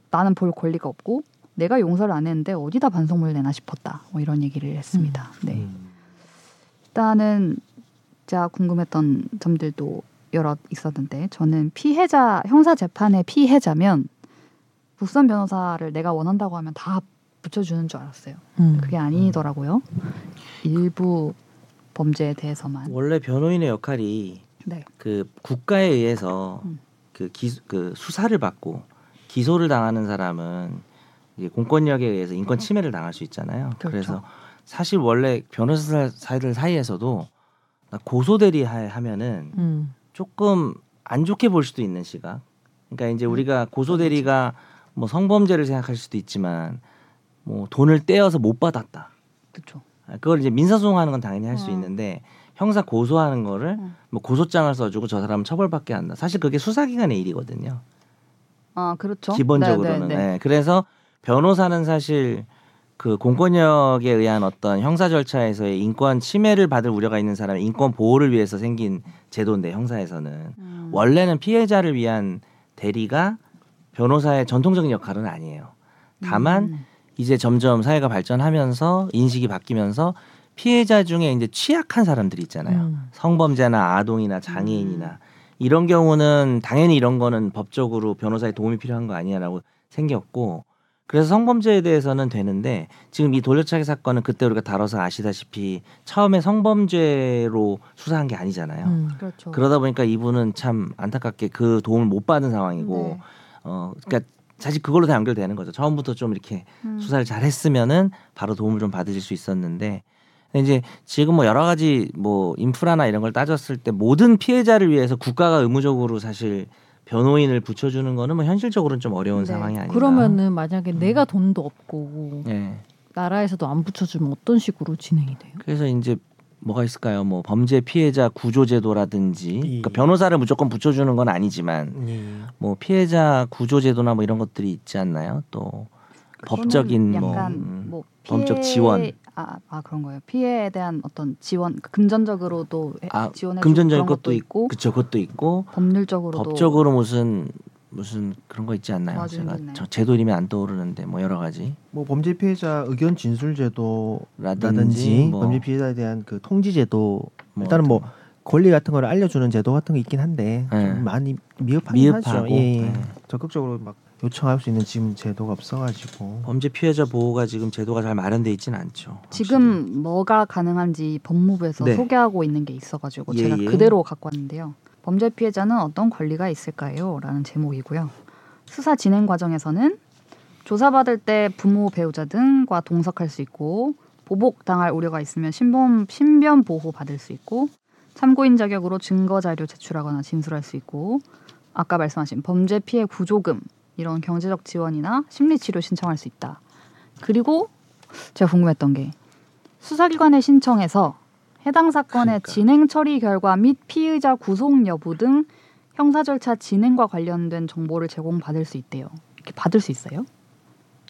S1: 나는 볼 권리가 없고 내가 용서를 안 했는데 어디다 반성문을 내나 싶었다. 뭐 이런 얘기를 했습니다. 네.
S2: 음.
S1: 일단은 제가 궁금했던 점들도 여러 있었는데 저는 피해자 형사 재판의 피해자면 국선 변호사를 내가 원한다고 하면 다 붙여주는 줄 알았어요.
S4: 음.
S1: 그게 아니더라고요. 일부 범죄에 대해서만.
S3: 원래 변호인의 역할이
S1: 네.
S3: 그 국가에 의해서
S1: 음.
S3: 그, 기, 그 수사를 받고 기소를 당하는 사람은 이제 공권력에 의해서 인권 침해를 당할 수 있잖아요.
S1: 그렇죠.
S3: 그래서 사실 원래 변호사들 사이에서도 고소 대리 하면은
S4: 음.
S3: 조금 안 좋게 볼 수도 있는 시각. 그러니까 이제
S1: 음.
S3: 우리가 고소 대리가 뭐 성범죄를 생각할 수도 있지만 뭐 돈을 떼어서 못 받았다.
S1: 그렇죠.
S3: 아, 그걸 이제 민사소송하는 건 당연히 할수
S1: 음.
S3: 있는데 형사 고소하는 거를
S1: 음.
S3: 뭐 고소장을 써주고 저 사람은 처벌받게 한다. 사실 그게 수사기관의 일이거든요.
S1: 아 그렇죠.
S3: 기본적으로는.
S1: 네, 네, 네.
S3: 네, 그래서 변호사는 사실 그 공권력에 의한 어떤 형사 절차에서의 인권 침해를 받을 우려가 있는 사람의 인권 보호를 위해서 생긴 제도인데 형사에서는
S1: 음.
S3: 원래는 피해자를 위한 대리가 변호사의 전통적인 역할은 아니에요. 다만
S1: 음.
S3: 이제 점점 사회가 발전하면서 인식이 바뀌면서 피해자 중에 이제 취약한 사람들이 있잖아요.
S4: 음.
S3: 성범죄나 아동이나 장애인이나 이런 경우는 당연히 이런 거는 법적으로 변호사의 도움이 필요한 거 아니냐라고 생겼고 그래서 성범죄에 대해서는 되는데 지금 이 돌려차기 사건은 그때 우리가 다뤄서 아시다시피 처음에 성범죄로 수사한 게 아니잖아요.
S4: 음.
S1: 그렇죠.
S3: 그러다 보니까 이분은 참 안타깝게 그 도움을 못 받은 상황이고
S1: 네.
S3: 어 그러니까 사실 그걸로 다 연결되는 거죠. 처음부터 좀 이렇게
S1: 음.
S3: 수사를 잘 했으면은 바로 도움을 좀 받으실 수 있었는데 근데 이제 지금 뭐 여러 가지 뭐 인프라나 이런 걸 따졌을 때 모든 피해자를 위해서 국가가 의무적으로 사실 변호인을 붙여주는 거는 뭐 현실적으로는 좀 어려운
S1: 네.
S3: 상황이 아닌가.
S4: 그러면은 만약에 내가 돈도 없고
S3: 예.
S4: 나라에서도 안 붙여주면 어떤 식으로 진행이 돼요?
S3: 그래서 이제 뭐가 있을까요? 뭐 범죄 피해자 구조제도라든지
S2: 이-
S3: 그러니까 변호사를 무조건 붙여주는 건 아니지만
S2: 예.
S3: 뭐 피해자 구조제도나 뭐 이런 것들이 있지 않나요? 또 법적인 뭐
S1: 약간
S3: 음,
S1: 뭐
S3: 법적
S1: 피해-
S3: 지원.
S1: 아, 아 그런 거예요. 피해에 대한 어떤 지원 금전적으로도 해-
S3: 아,
S1: 지원해
S3: 금전적인
S1: 그런
S3: 것도 있고, 그쵸, 그것도 있고
S1: 법률적으로도
S3: 법적으로 무슨 무슨 그런 거 있지 않나요? 제가? 저 제도 이름이 안 떠오르는데 뭐 여러 가지
S2: 뭐 범죄 피해자 의견 진술
S3: 라든지
S2: 제도라든지
S3: 뭐,
S2: 범죄 피해자에 대한 그 통지 제도
S3: 뭐
S2: 일단은 뭐 권리 같은 거를 알려주는 제도 같은 게 있긴 한데
S3: 네.
S2: 좀 많이 미흡하긴
S3: 미흡하고
S2: 하죠. 예, 예.
S3: 네.
S2: 적극적으로 막 요청할 수 있는 지금 제도가 없어가지고
S3: 범죄 피해자 보호가 지금 제도가 잘 마련돼 있지는 않죠.
S1: 지금 뭐가 가능한지 법무부에서
S3: 네.
S1: 소개하고 있는 게 있어가지고
S3: 예,
S1: 제가
S3: 예.
S1: 그대로 갖고 왔는데요. 범죄 피해자는 어떤 권리가 있을까요? 라는 제목이고요. 수사 진행 과정에서는 조사받을 때 부모, 배우자 등과 동석할 수 있고 보복 당할 우려가 있으면 신변, 신변 보호 받을 수 있고 참고인 자격으로 증거 자료 제출하거나 진술할 수 있고 아까 말씀하신 범죄 피해 구조금 이런 경제적 지원이나 심리 치료 신청할 수 있다. 그리고 제가 궁금했던 게 수사기관에 신청해서 해당 사건의
S3: 그러니까.
S1: 진행 처리 결과 및 피의자 구속 여부 등 형사 절차 진행과 관련된 정보를 제공받을 수 있대요. 이렇게 받을 수 있어요?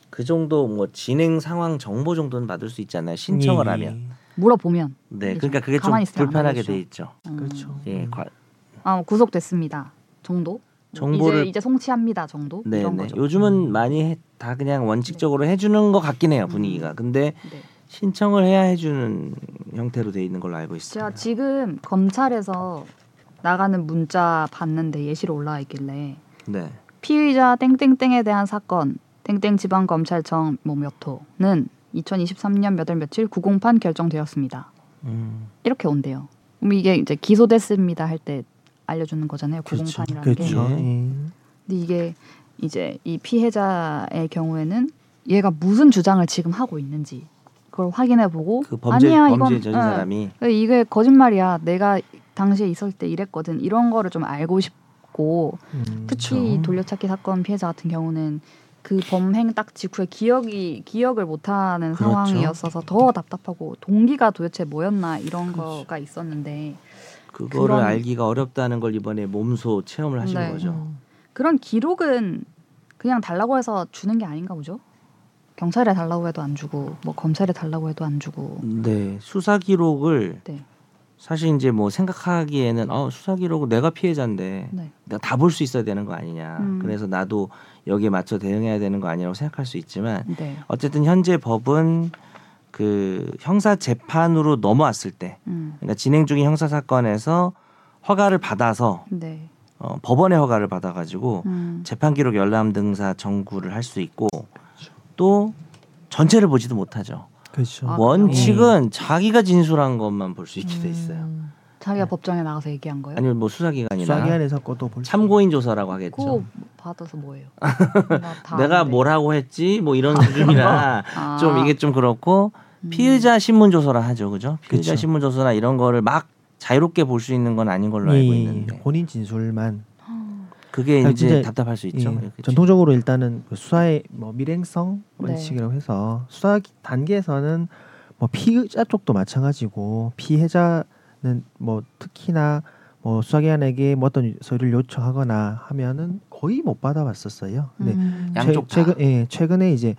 S3: 그 정도 뭐 진행 상황 정보 정도는 받을 수 있잖아요. 신청을
S2: 예, 예.
S3: 하면.
S1: 물어보면
S3: 네,
S1: 그죠.
S3: 그러니까 그게 좀 불편하게. 돼 있죠.
S1: 음.
S2: 그렇죠.
S3: 예,
S2: 음.
S3: 과,
S1: 아, 구속됐습니다. 정도? 뭐
S3: 정보를
S1: 이제, 이제 송치합니다. 정도?
S3: 네,
S1: 이런
S3: 네.
S1: 거죠.
S3: 요즘은 많이 해, 다 그냥 원칙적으로 해주는 것 같긴 해요 분위기가. 근데
S1: 네.
S3: 신청을 해야 해주는 형태로 돼 있는 걸로 알고 있습니다.
S1: 제가 지금 검찰에서 나가는 문자 봤는데 예시로 올라와 있길래
S3: 네,
S1: 피의자 땡땡땡에 대한 사건 땡땡 지방 검찰청 뭐몇 호는 2023년 몇월 며칠 구공판 결정되었습니다.
S3: 음,
S1: 이렇게 온대요. 그럼 이게 이제 기소됐습니다 할 때 알려주는 거잖아요.
S3: 그렇죠.
S1: 구공판이라는 게.
S2: 그렇죠.
S3: 예.
S2: 예.
S1: 근데 이게 이제 이 피해자의 경우에는 얘가 무슨 주장을 지금 하고 있는지 그걸 확인해보고
S3: 그 범죄
S1: 아니야
S3: 범죄
S1: 이건
S3: 저진
S1: 예.
S3: 사람이
S1: 이게 거짓말이야. 내가 당시에 있을 때 이랬거든. 이런 거를 좀 알고 싶고
S2: 음,
S1: 특히
S3: 그쵸.
S1: 이 돌려찾기 사건 피해자 같은 경우는 그 범행 딱 직후에 기억이 기억을 못하는
S3: 그렇죠.
S1: 상황이었어서 더 답답하고 동기가 도대체 뭐였나 이런
S3: 그렇죠.
S1: 거가 있었는데
S3: 그거를
S1: 그런-
S3: 알기가 어렵다는 걸 이번에 몸소 체험을 하신
S1: 네.
S3: 거죠.
S4: 음.
S1: 그런 기록은 그냥 달라고 해서 주는 게 아닌가 보죠. 경찰에 달라고 해도 안 주고 뭐 검찰에 달라고 해도 안 주고
S3: 네, 수사 기록을
S1: 네.
S3: 사실 이제 뭐 생각하기에는 어, 수사 기록은 내가 피해자인데
S1: 네.
S3: 내가 다 볼 수 있어야 되는 거 아니냐.
S1: 음.
S3: 그래서 나도 여기에 맞춰 대응해야 되는 거 아니라고 생각할 수 있지만
S1: 네.
S3: 어쨌든 현재 법은 그 형사 재판으로 넘어왔을 때,
S1: 음.
S3: 그러니까 진행 중인 형사 사건에서 허가를 받아서
S1: 네.
S3: 어, 법원의 허가를 받아가지고
S1: 음.
S3: 재판 기록 열람 등사 청구를 할 수 있고 또 전체를 보지도 못하죠.
S2: 그렇죠.
S1: 아,
S3: 원칙은 자기가 진술한 것만 볼 수 있게 돼 있어요.
S4: 음.
S1: 자기가 법정에 나가서 얘기한 거예요?
S3: 아니면 뭐 수사기관이나
S2: 수사기관에서 것도
S3: 참고인 조사라고 하겠죠.
S1: 받아서 뭐예요?
S3: 내가. 뭐라고 했지 뭐 이런 수준이라
S1: 아.
S3: 좀 이게 좀 그렇고
S1: 음.
S3: 피의자 신문 조서라 하죠, 그죠? 피의자
S2: 그쵸.
S3: 신문 조서나 이런 거를 막 자유롭게 볼 수 있는 건 아닌 걸로 알고
S2: 예,
S3: 있는데
S2: 본인 진술만
S3: 그게
S2: 아,
S3: 이제
S2: 진짜,
S3: 답답할 수
S2: 예,
S3: 있죠. 이렇게
S2: 전통적으로 일단은 그 수사의 뭐 밀행성
S1: 네.
S2: 원칙이라고 해서 수사 단계에서는 뭐 피의자 쪽도 마찬가지고 피해자는 뭐 특히나 뭐 수사기관에게 뭐 어떤 서류를 요청하거나 하면은 거의 못 받아봤었어요. 근데
S1: 음.
S3: 양쪽 다.
S2: 최근 예, 최근에 이제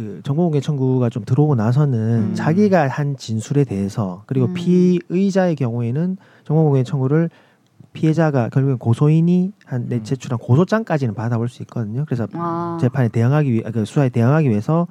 S2: 그 정보공개 청구가 좀 들어오고 나서는
S1: 음.
S2: 자기가 한 진술에 대해서 그리고
S1: 음.
S2: 피의자의 경우에는 정보공개 청구를 피해자가 결국엔 고소인이 한내
S3: 음.
S2: 제출한 고소장까지는 받아볼 수 있거든요. 그래서
S1: 아.
S2: 재판에 대응하기 위해 그 수사에 대응하기 위해서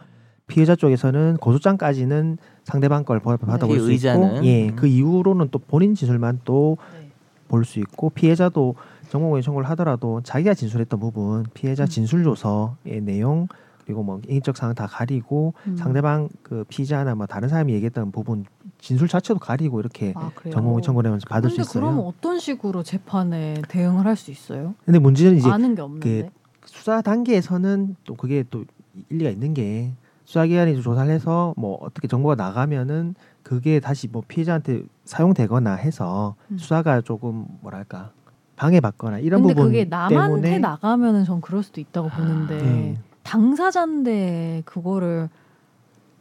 S2: 피해자 쪽에서는 고소장까지는 상대방 걸 받- 받아볼 수 있고. 예,
S3: 음.
S2: 그 이후로는 또 본인 진술만 또
S1: 네.
S2: 볼수 있고 피해자도 정보공개 청구를 하더라도 자기가 진술했던 부분 피해자
S1: 음.
S2: 진술 조서의 내용 그리고 뭐 개인적 사항 다 가리고
S1: 음.
S2: 상대방 그 피의자나 뭐 다른 사람이 얘기했던 부분 진술 자체도 가리고 이렇게
S1: 아, 그래요?
S2: 정보공개 청구를 하면서 받을 수 있어요.
S4: 그러면 어떤 식으로 재판에 대응을 할 수 있어요?
S2: 근데 문제는 이제
S4: 아는 게 없는데.
S2: 수사 단계에서는 또 그게 또 일리가 있는 게 수사기관이 조사를 해서 뭐 어떻게 정보가 나가면은 그게 다시 뭐 피해자한테 사용되거나 해서
S1: 음.
S2: 수사가 조금 뭐랄까 방해받거나 이런 부분
S4: 그게 남한테
S2: 때문에
S4: 나가면은 전 그럴 수도 있다고 보는데
S2: 예.
S4: 당사자인데 그거를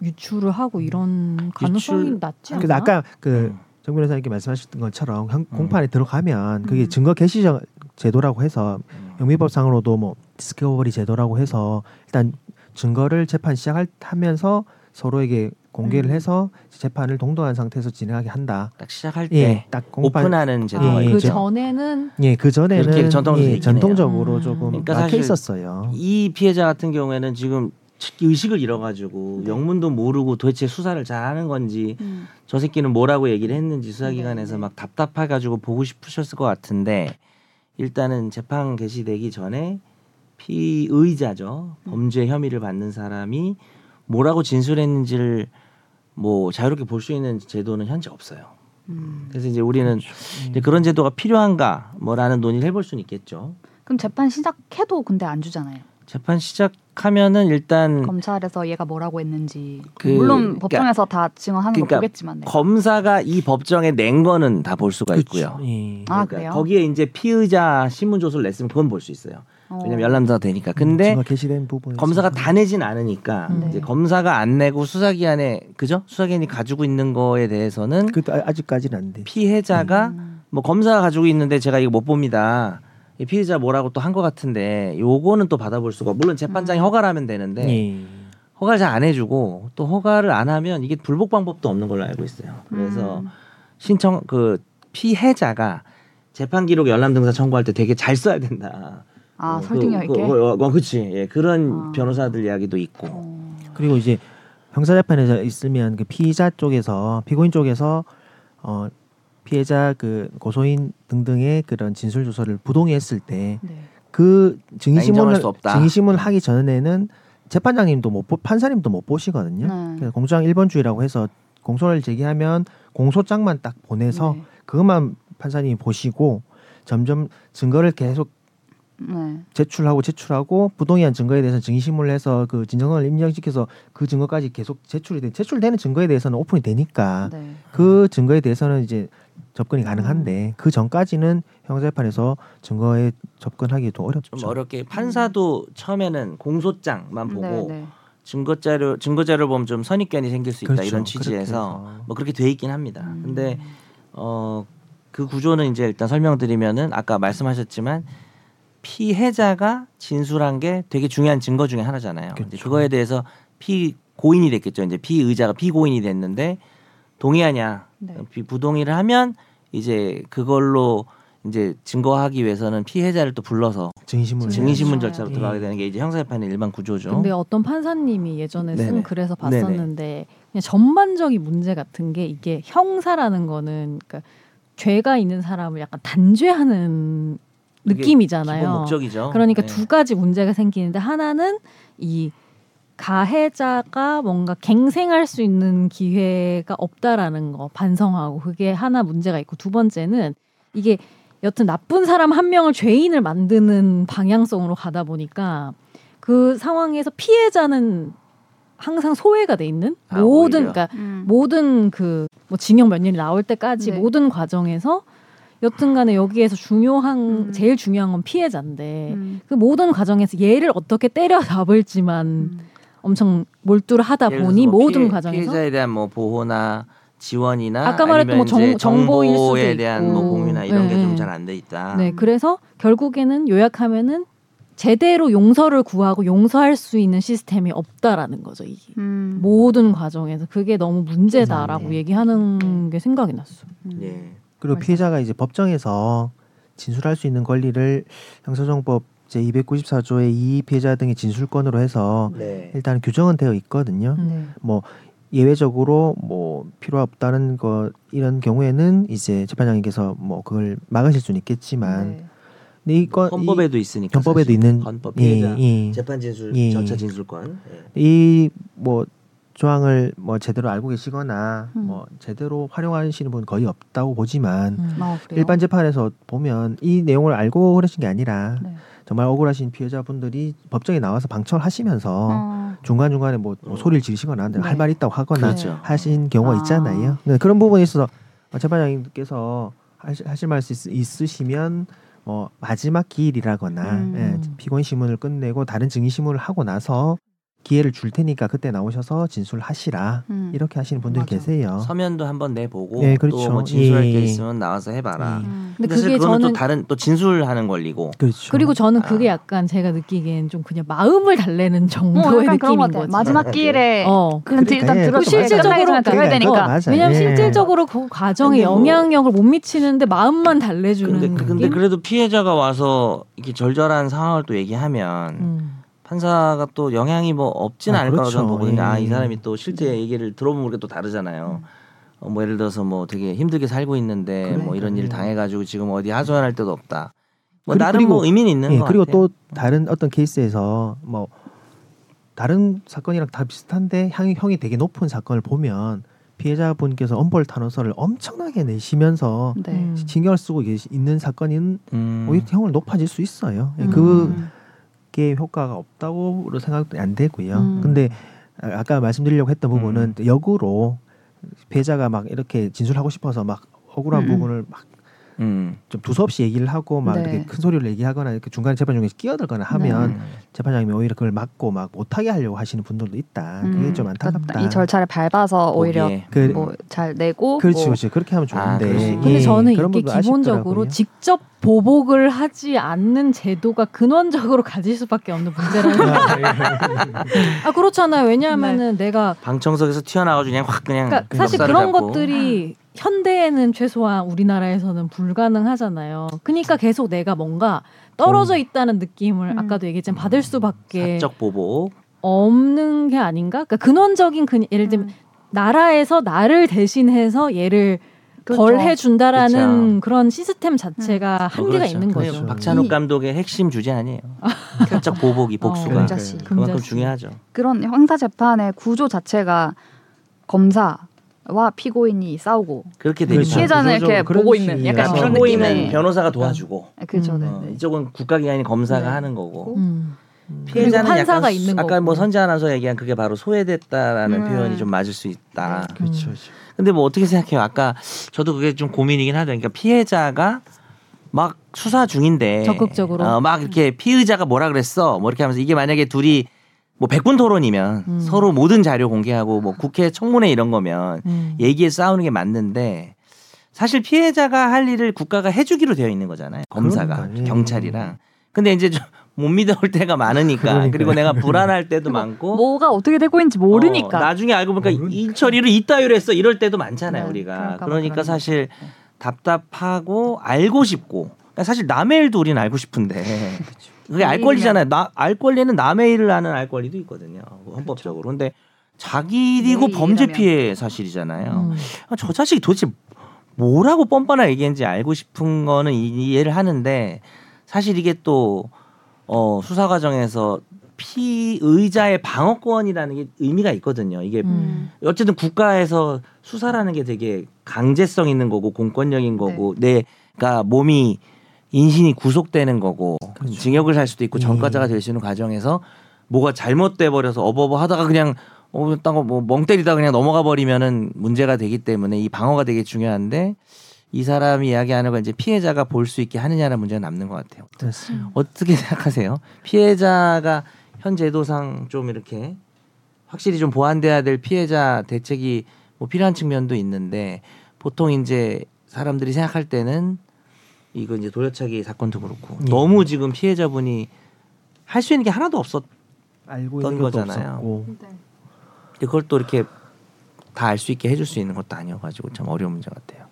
S4: 유출을 하고 이런 가능성이
S3: 유출-
S4: 낮지 않나?
S2: 그래서 아까 그
S3: 음.
S2: 정 변호사님께 말씀하셨던 것처럼 형-
S3: 음.
S2: 공판에 들어가면 그게
S1: 음.
S2: 증거 개시 정- 제도라고 해서
S3: 음.
S2: 영미법상으로도 뭐 디스커버리 제도라고 해서 일단 증거를 재판 시작하면서 서로에게 공개를
S1: 음.
S2: 해서 재판을 동등한 상태에서 진행하게 한다.
S3: 딱 시작할 때
S2: 예, 딱 공판
S3: 오픈하는 제도가
S2: 예,
S4: 그. 전에는
S2: 예, 그 전에는
S3: 그렇게 전통적으로
S2: 예, 전통적으로
S4: 해요.
S2: 조금
S3: 그러니까
S2: 막혀
S3: 사실
S2: 있었어요.
S3: 이 피해자 같은 경우에는 지금 의식을 잃어가지고
S1: 네.
S3: 영문도 모르고 도대체 수사를 잘하는 건지
S1: 음.
S3: 저 새끼는 뭐라고 얘기를 했는지 수사기관에서
S1: 네, 네.
S3: 막 답답해가지고 보고 싶으셨을 것 같은데 일단은 재판 개시되기 전에 피의자죠
S1: 음.
S3: 범죄 혐의를 받는 사람이 뭐라고 진술했는지를 뭐 자유롭게 볼 수 있는 제도는 현재 없어요.
S1: 음.
S3: 그래서 이제 우리는
S2: 음.
S3: 이제 그런 제도가 필요한가 뭐라는 논의를 해볼 수는 있겠죠.
S1: 그럼 재판 시작해도 근데 안 주잖아요.
S3: 재판 시작하면은 일단
S1: 검찰에서 얘가 뭐라고 했는지
S3: 그-
S1: 물론
S3: 그러니까-
S1: 법정에서 다 증언하는
S3: 그러니까
S1: 거 보겠지만 네.
S3: 검사가 이 법정에 낸 거는 다 볼 수가
S2: 그쵸.
S3: 있고요.
S2: 예.
S1: 아,
S3: 그러니까
S1: 그래요?
S3: 거기에 이제 피의자 신문 조서를 냈으면 그건 볼 수 있어요.
S1: 어.
S3: 왜냐면 열람사가 되니까. 근데
S2: 부분
S3: 검사가 다 내진 않으니까
S4: 네.
S3: 이제 검사가 안 내고 수사기관에 그죠? 수사기관이 가지고 있는 거에 대해서는
S2: 그 아직까지는 안 돼.
S3: 피해자가
S1: 음.
S3: 뭐 검사가 가지고 있는데 제가 이거 못 봅니다. 이 피해자 뭐라고 또 한 것 같은데 요거는 또 받아볼 수가 물론 재판장이
S1: 음.
S3: 허가를 하면 되는데
S2: 예.
S3: 허가를 잘 안 해주고 또 허가를 안 하면 이게 불복 방법도 없는 걸로 알고 있어요. 그래서
S1: 음.
S3: 신청 그 피해자가 재판 기록 열람 등사 청구할 때 되게 잘 써야 된다.
S1: 아
S3: 어,
S1: 설득력
S3: 그,
S1: 있게.
S3: 그, 어, 어, 그치. 예, 그런
S1: 아.
S3: 변호사들 이야기도 있고.
S1: 어.
S2: 그리고 이제 형사재판에서 있으면 그 피의자 쪽에서 피고인 쪽에서 어 피해자 그 고소인 등등의 그런 진술 조서를 부동의했을 때
S1: 네.
S2: 그 증인
S3: 아, 인정할
S2: 신문을
S3: 수 없다.
S2: 증인 신문을 하기 전에는 재판장님도 못 보, 판사님도 못 보시거든요.
S1: 네.
S2: 그래서 공소장 1번주의라고 해서 공소를 제기하면 공소장만 딱 보내서
S1: 네.
S2: 그것만 판사님이 보시고 점점 증거를 계속
S1: 네.
S2: 제출하고 제출하고 부동의한 증거에 대해서 증인신문을 해서 그 진정을 인정시켜서 그 증거까지 계속 제출이 돼 제출되는 증거에 대해서는 오픈이 되니까
S1: 네.
S2: 그 증거에 대해서는 이제 접근이 가능한데 그 전까지는 형사재판에서 증거에 접근하기 좀 어렵죠.
S3: 좀 어렵게 판사도 처음에는 공소장만 보고
S1: 네, 네.
S3: 증거 자료 증거 자료 보면 좀 선입견이 생길 수 있다
S2: 그렇죠.
S3: 이런
S2: 그렇게
S3: 취지에서
S2: 해서.
S3: 뭐 그렇게 돼 있긴 합니다.
S1: 음.
S3: 근데 어 그 구조는 이제 일단 설명드리면은 아까 말씀하셨지만 피해자가 진술한 게 되게 중요한 증거 중에 하나잖아요.
S2: 그렇죠.
S3: 이제 그거에 대해서 피고인이 됐겠죠. 이제 피의자가 피고인이 됐는데 동의하냐
S1: 네.
S3: 비- 부동의를 하면 이제 그걸로 이제 증거하기 위해서는 피해자를 또 불러서
S2: 증인신문
S1: 그렇죠.
S3: 절차로
S2: 예.
S3: 들어가게 되는 게 이제 형사재판의 일반 구조죠.
S4: 근데 어떤 판사님이 예전에 쓴
S3: 네네.
S4: 글에서
S3: 네네.
S4: 봤었는데 그냥 전반적인 문제 같은 게 이게 형사라는 거는 그러니까 죄가 있는 사람을 약간 단죄하는 느낌이잖아요.
S3: 기본 목적이죠.
S4: 그러니까
S3: 네.
S4: 두 가지 문제가 생기는데 하나는 이 가해자가 뭔가 갱생할 수 있는 기회가 없다라는 거 반성하고 그게 하나 문제가 있고 두 번째는 이게 여튼 나쁜 사람 한 명을 죄인을 만드는 방향성으로 가다 보니까 그 상황에서 피해자는 항상 소외가 돼 있는
S3: 아,
S4: 모든
S3: 오히려.
S4: 그러니까
S1: 음.
S4: 모든 그 뭐 징역 몇 년이 나올 때까지
S1: 네.
S4: 모든 과정에서 여튼간에 여기에서 중요한
S1: 음.
S4: 제일 중요한 건 피해자인데
S1: 음.
S4: 그 모든 과정에서 얘를 어떻게 때려 잡을지만
S1: 음.
S4: 엄청 몰두를 하다
S3: 예를
S4: 보니
S3: 뭐
S4: 모든
S3: 피해,
S4: 과정에서
S3: 피해자에 대한 뭐 보호나 지원이나
S4: 아까 말했던 뭐 정- 정보일 수도
S3: 정보에 대한 뭐
S4: 있고.
S3: 공유나 이런
S4: 네,
S3: 게좀
S4: 네.
S3: 잘안 돼 있다.
S4: 네 그래서 결국에는 요약하면은 제대로 용서를 구하고 용서할 수 있는 시스템이 없다라는 거죠 이게
S1: 음.
S4: 모든 과정에서 그게 너무 문제다라고
S3: 네.
S4: 얘기하는 게 생각이 났어.
S1: 음.
S3: 예.
S2: 그리고
S1: 맞아.
S2: 피해자가 이제 법정에서 진술할 수 있는 권리를 형사정법 제 294조의 이 피해자 등의 진술권으로 해서
S3: 네.
S2: 일단 규정은 되어 있거든요.
S4: 네.
S2: 뭐 예외적으로 뭐 필요 없다는 거 이런 경우에는 이제 재판장님께서 뭐 그걸 막으실 수는 있겠지만
S1: 네.
S2: 근데 이건
S3: 헌법에도 있으니까
S2: 헌법에도
S3: 사실.
S2: 있는
S3: 헌법
S2: 이-
S3: 피해자
S2: 이-
S3: 재판 진술
S2: 예.
S3: 절차 진술권. 예.
S2: 이뭐 조항을 뭐 제대로 알고 계시거나
S1: 음.
S2: 뭐 제대로 활용하시는 분 거의 없다고 보지만
S4: 음.
S1: 아?
S2: 일반 재판에서 보면 이 내용을 알고 그러신 게 아니라
S1: 네.
S2: 정말 억울하신 피해자분들이 법정에 나와서 방청하시면서
S1: 어.
S2: 중간 중간에 뭐, 뭐
S3: 어.
S2: 소리를 지르시거나
S1: 네.
S2: 할말 있다고 하거나
S3: 그렇죠.
S2: 하신 경우가
S1: 아.
S2: 있잖아요. 네, 그런 부분에 있어서 재판장님께서 하실, 하실 말 있, 있으시면 뭐 마지막 기일이라거나
S1: 음.
S2: 예, 피고인 신문을 끝내고 다른 증인 신문을 하고 나서 기회를 줄 테니까 그때 나오셔서 진술하시라
S1: 음.
S2: 이렇게 하시는 분들이
S1: 맞아.
S2: 계세요.
S3: 서면도 한번 내보고
S2: 네, 그렇죠.
S3: 또뭐 진술할
S2: 예,
S3: 게
S2: 예.
S3: 있으면 나와서 해봐라.
S2: 예.
S1: 음.
S4: 근데 그게 저는
S3: 또 다른 또 진술하는 권리고.
S2: 그렇죠.
S4: 그리고 저는
S3: 아.
S4: 그게 약간 제가 느끼기엔 좀 그냥 마음을 달래는
S1: 어,
S4: 정도의
S1: 그런
S4: 느낌인. 거지.
S1: 마지막 기일에
S4: 어.
S1: 클런트 일단
S2: 예, 그렇죠.
S4: 실질적으로
S1: 들어야 되니까.
S2: 맞아요.
S4: 왜냐면
S2: 예.
S4: 실질적으로 그 과정에
S3: 근데 뭐-
S4: 영향력을 못 미치는데 마음만 달래주는
S3: 근데,
S4: 느낌.
S3: 근데 그래도 피해자가 와서 이렇게 절절한 상황을 또 얘기하면
S4: 음.
S3: 판사가 또 영향이 뭐 없진
S2: 아,
S3: 않을 거라고
S2: 그렇죠.
S3: 저는 보거든요. 아, 이
S2: 예.
S3: 사람이 또 실제 얘기를 들어보면 그게 또 다르잖아요.
S4: 음.
S3: 어, 뭐 예를 들어서 뭐 되게 힘들게 살고 있는데
S2: 그래.
S3: 뭐 이런 일
S2: 음.
S3: 당해가지고 지금 어디 하소연할 데도 없다. 뭐
S2: 그리-
S3: 나름
S2: 그리고-
S3: 뭐 의미는 있는
S2: 예,
S3: 거
S2: 그리고
S3: 같아요.
S2: 또 다른 어떤 케이스에서 뭐 다른 사건이랑 다 비슷한데 형이, 형이 되게 높은 사건을 보면 피해자분께서 엄벌 탄원서를 엄청나게 내시면서
S1: 네.
S4: 음.
S2: 신경을 쓰고 계시, 있는 사건은
S3: 음.
S2: 오히려 형을 높아질 수 있어요. 예,
S4: 음.
S2: 그 게 효과가 없다고 생각도 안 되고요.
S1: 음.
S2: 근데 아- 아까 말씀드리려고 했던 부분은
S3: 음.
S2: 역으로 피해자가 막 이렇게 진술하고 싶어서 막 억울한
S1: 음.
S2: 부분을 막
S3: 음.
S2: 좀 두서없이 얘기를 하고 막
S1: 네.
S2: 이렇게 큰 소리로 얘기하거나 이렇게 중간에 재판 중에 끼어들거나 하면
S3: 음.
S2: 재판장님이 오히려 그걸 막고 막 못하게 하려고 하시는 분들도 있다. 그게
S1: 음.
S2: 좀 안타깝다.
S1: 그러니까 이 절차를 밟아서 오히려.
S2: 그,
S1: 뭐잘 내고
S2: 그렇지,
S1: 뭐
S2: 그렇지. 그렇게 하면
S3: 아,
S2: 좋은데.
S3: 그럴 수
S2: 예.
S4: 근데 저는 이게 기본적으로
S2: 아쉽더라고요.
S4: 직접 보복을 하지 않는 제도가 근원적으로 가질 수밖에 없는 문제라는 생각이 아 그렇잖아요. 왜냐하면은 내가
S3: 방청석에서 튀어나와가지고 그냥 확 그냥
S4: 그러니까 사실 그런
S3: 잡고.
S4: 것들이 현대에는 최소한 우리나라에서는 불가능하잖아요. 그러니까 계속 내가 뭔가 떨어져 있다는 느낌을
S1: 음.
S4: 아까도 얘기했지만 받을 수밖에
S3: 사적 보복.
S4: 없는 게 아닌가? 그러니까 근원적인 그 예를 들면
S1: 음.
S4: 나라에서 나를 대신해서 얘를
S1: 그렇죠.
S4: 벌 해 준다라는
S3: 그쵸.
S4: 그런 시스템 자체가 한계가
S2: 그렇죠.
S4: 있는
S2: 그렇죠.
S4: 거죠.
S3: 박찬욱
S4: 이-
S3: 감독의 핵심 주제 아니에요. 사적 보복이 복수가
S4: 어,
S1: 금자씨.
S3: 그만큼
S4: 금자씨.
S3: 중요하죠.
S1: 그런 형사 재판의 구조 자체가 검사 와 피고인이 싸우고
S3: 그렇게 되기
S2: 그렇죠.
S1: 피해자는 이렇게 보고 있는. 약간 그런
S3: 피고인은
S1: 느낌의
S3: 변호사가 도와주고
S1: 그렇죠.
S4: 음.
S1: 네,
S3: 어,
S1: 네.
S3: 이쪽은 국가기관인 검사가
S1: 네.
S3: 하는 거고
S4: 음.
S3: 피해자는
S4: 그리고 판사가
S3: 약간
S4: 있는
S3: 아까
S4: 거고.
S3: 뭐 선재 아나운서 얘기한 그게 바로 소외됐다라는
S1: 음.
S3: 표현이 좀 맞을 수 있다.
S2: 그렇죠.
S3: 근데 뭐 어떻게 생각해요? 아까 저도 그게 좀 고민이긴 하다. 그러니까 피해자가 막 수사 중인데
S4: 적극적으로.
S3: 어, 막 이렇게 피의자가 뭐라 그랬어? 뭐 이렇게 하면서 이게 만약에 둘이 뭐 백분 토론이면
S4: 음.
S3: 서로 모든 자료 공개하고 뭐 국회 청문회 이런 거면
S4: 음.
S3: 얘기에 싸우는 게 맞는데 사실 피해자가 할 일을 국가가 해주기로 되어 있는 거잖아요. 검사가
S2: 그러니까요.
S3: 경찰이랑. 근데 이제 좀 못 믿어올 때가 많으니까.
S2: 그러니까요.
S3: 그리고 내가 불안할 때도 많고.
S1: 뭐가 어떻게 되고 있는지 모르니까.
S3: 어, 나중에 알고 보니까
S2: 모르니까.
S3: 이 처리를 이따위로 했어. 이럴 때도 많잖아요
S1: 네,
S3: 우리가. 그러니까
S1: 그러는
S3: 사실.
S1: 네.
S3: 답답하고 알고 싶고. 그러니까 사실 남의 일도 우리는 알고 싶은데. 그게 알 권리잖아요. 나, 알 권리는 남의 일을 하는 알 권리도 있거든요. 헌법적으로. 근데 자기 일이고
S1: 내
S3: 범죄. 피해 사실이잖아요.
S4: 음.
S3: 아, 저 자식이 도대체 뭐라고 뻔뻔하게 얘기했는지 알고 싶은 거는 이- 이해를 하는데 사실 이게 또 어, 수사 과정에서 피의자의 방어권이라는 게 의미가 있거든요. 이게
S4: 음.
S3: 어쨌든 국가에서 수사라는 게 되게 강제성 있는 거고 공권력인 거고 내가 몸이 인신이 구속되는 거고
S2: 그렇죠.
S3: 징역을 살 수도 있고
S2: 예.
S3: 전과자가 될 수 있는 과정에서 뭐가 잘못돼 버려서 어버버 하다가 그냥 어, 딴거뭐멍 때리다 그냥 넘어가 버리면은 문제가 되기 때문에 이 방어가 되게 중요한데 이 사람이 이야기하는 건 이제 피해자가 볼 수 있게 하느냐는 문제가 남는 것 같아요.
S2: 됐습니다.
S3: 어떻게 생각하세요? 피해자가 현 제도상 좀 이렇게 확실히 좀 보완돼야 될 피해자 대책이 뭐 필요한 측면도 있는데 보통 이제 사람들이 생각할 때는 이거 이제 돌려차기 사건도 그렇고
S2: 예.
S3: 너무 지금 피해자분이 할 수 있는 게 하나도 없었.
S2: 알고
S3: 어떤
S2: 있는 것도
S3: 거잖아요.
S2: 없었고
S3: 그걸 또 이렇게 다 알 수 있게 해줄 수 있는 것도 아니어가지고 참 어려운 문제 같아요.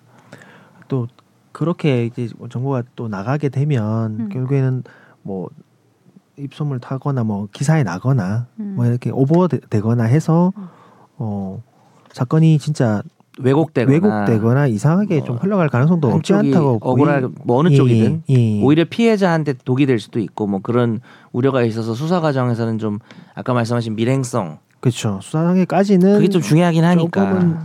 S2: 또 그렇게 이제 정보가 또 나가게 되면
S1: 음.
S2: 결국에는 뭐 입소문 타거나 뭐 기사에 나거나
S1: 음.
S2: 뭐 이렇게 오버되거나 해서 어 사건이 진짜
S3: 왜곡되거나,
S2: 왜곡되거나 이상하게
S3: 뭐
S2: 좀 흘러갈 가능성도 없지 않다고
S3: 억울할 뭐 어느
S2: 예,
S3: 쪽이든
S2: 예, 예.
S3: 오히려 피해자한테 독이 될 수도 있고 뭐 그런 우려가 있어서 수사 과정에서는 좀 아까 말씀하신 밀행성
S2: 그렇죠 수사 단계까지는
S3: 그게 좀 중요하긴 하니까
S2: 조금은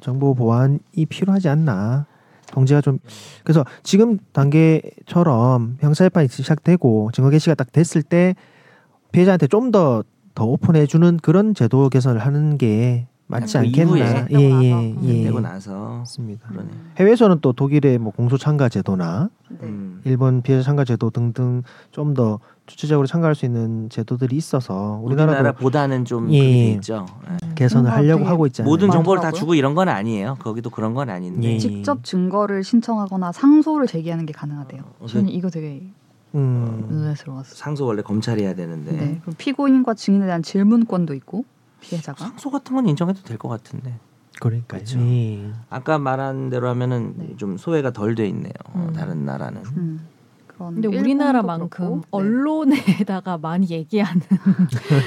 S2: 정보 보완이 필요하지 않나 통제가 좀 그래서 지금 단계처럼 형사재판이 시작되고 증거 개시가 딱 됐을 때 피해자한테 좀 더더 오픈해 주는 그런 제도 개선을 하는 게 맞지
S3: 그
S2: 않겠나
S3: 이후에
S2: 예예 예,
S3: 되고 나서
S2: 맞습니다
S3: 그러네.
S2: 해외에서는 또 독일의 뭐 공소 참가 제도나
S1: 네.
S3: 음.
S2: 일본 피해자 참가 제도 등등 좀 더 주체적으로 참가할 수 있는 제도들이 있어서 우리나라도
S3: 우리나라보다는 좀
S2: 예.
S3: 그렇게 돼 있죠. 예.
S2: 개선을 하려고 하고 있잖아요.
S3: 모든 정보를 다
S1: 많더라고요.
S3: 주고 이런 건 아니에요. 거기도 그런 건 아닌데.
S2: 예.
S1: 직접 증거를 신청하거나 상소를 제기하는 게 가능하대요.
S3: 어,
S1: 저는 이거 되게
S2: 음.
S1: 의외스러웠어요.
S3: 상소 원래 검찰이 해야 되는데
S1: 네. 피고인과 증인에 대한 질문권도 있고 피해자가
S3: 상소 같은 건 인정해도 될 것 같은데.
S2: 그러니까요.
S3: 그렇죠.
S2: 예.
S3: 아까 말한 대로 하면은
S1: 네.
S3: 좀 소외가 덜 돼 있네요.
S4: 음.
S3: 다른 나라는.
S1: 음, 그런
S4: 근데 우리나라만큼
S1: 네.
S4: 언론에다가 많이 얘기하는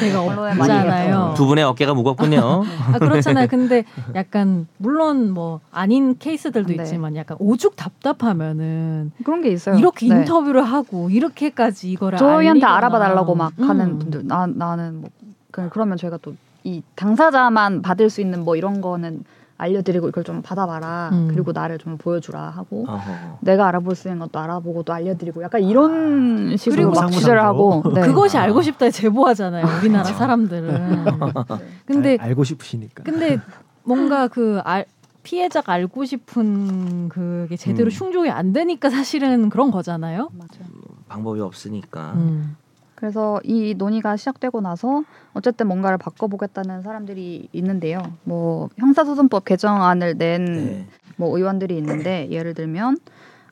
S1: 많이
S4: 없잖아요.
S3: 두 분의 어깨가 무겁군요.
S4: 아 그렇잖아요. 근데 약간 물론 뭐 아닌 케이스들도
S1: 네.
S4: 있지만 약간 오죽 답답하면은
S1: 그런 게 있어요.
S4: 이렇게
S1: 네.
S4: 인터뷰를 하고 이렇게까지 이거를
S1: 저희한테
S4: 알리거나.
S1: 알아봐 달라고 막 하는
S4: 음.
S1: 분들 나 나는 뭐 그- 그러면 저희가 또 이 당사자만 받을 수 있는 뭐 이런 거는 알려드리고 이걸 좀 받아봐라
S4: 음.
S1: 그리고 나를 좀 보여주라 하고
S3: 어허.
S1: 내가 알아볼 수 있는 것도 알아보고 또 알려드리고 약간 이런 식으로
S4: 그리고
S1: 막. 취재를 하고 네.
S4: 그것이 알고 싶다 제보하잖아요. 우리나라 사람들은. 근데
S2: 알, 고 싶으시니까.
S4: 근데 뭔가 그 알, 피해자가 알고 싶은 그게 제대로
S3: 음.
S4: 충족이 안 되니까 사실은 그런 거잖아요.
S1: 맞아요.
S3: 방법이 없으니까.
S4: 음.
S1: 그래서 이 논의가 시작되고 나서 어쨌든 뭔가를 바꿔보겠다는 사람들이 있는데요. 뭐 형사소송법 개정안을 낸
S3: 네.
S1: 뭐 의원들이 있는데 예를 들면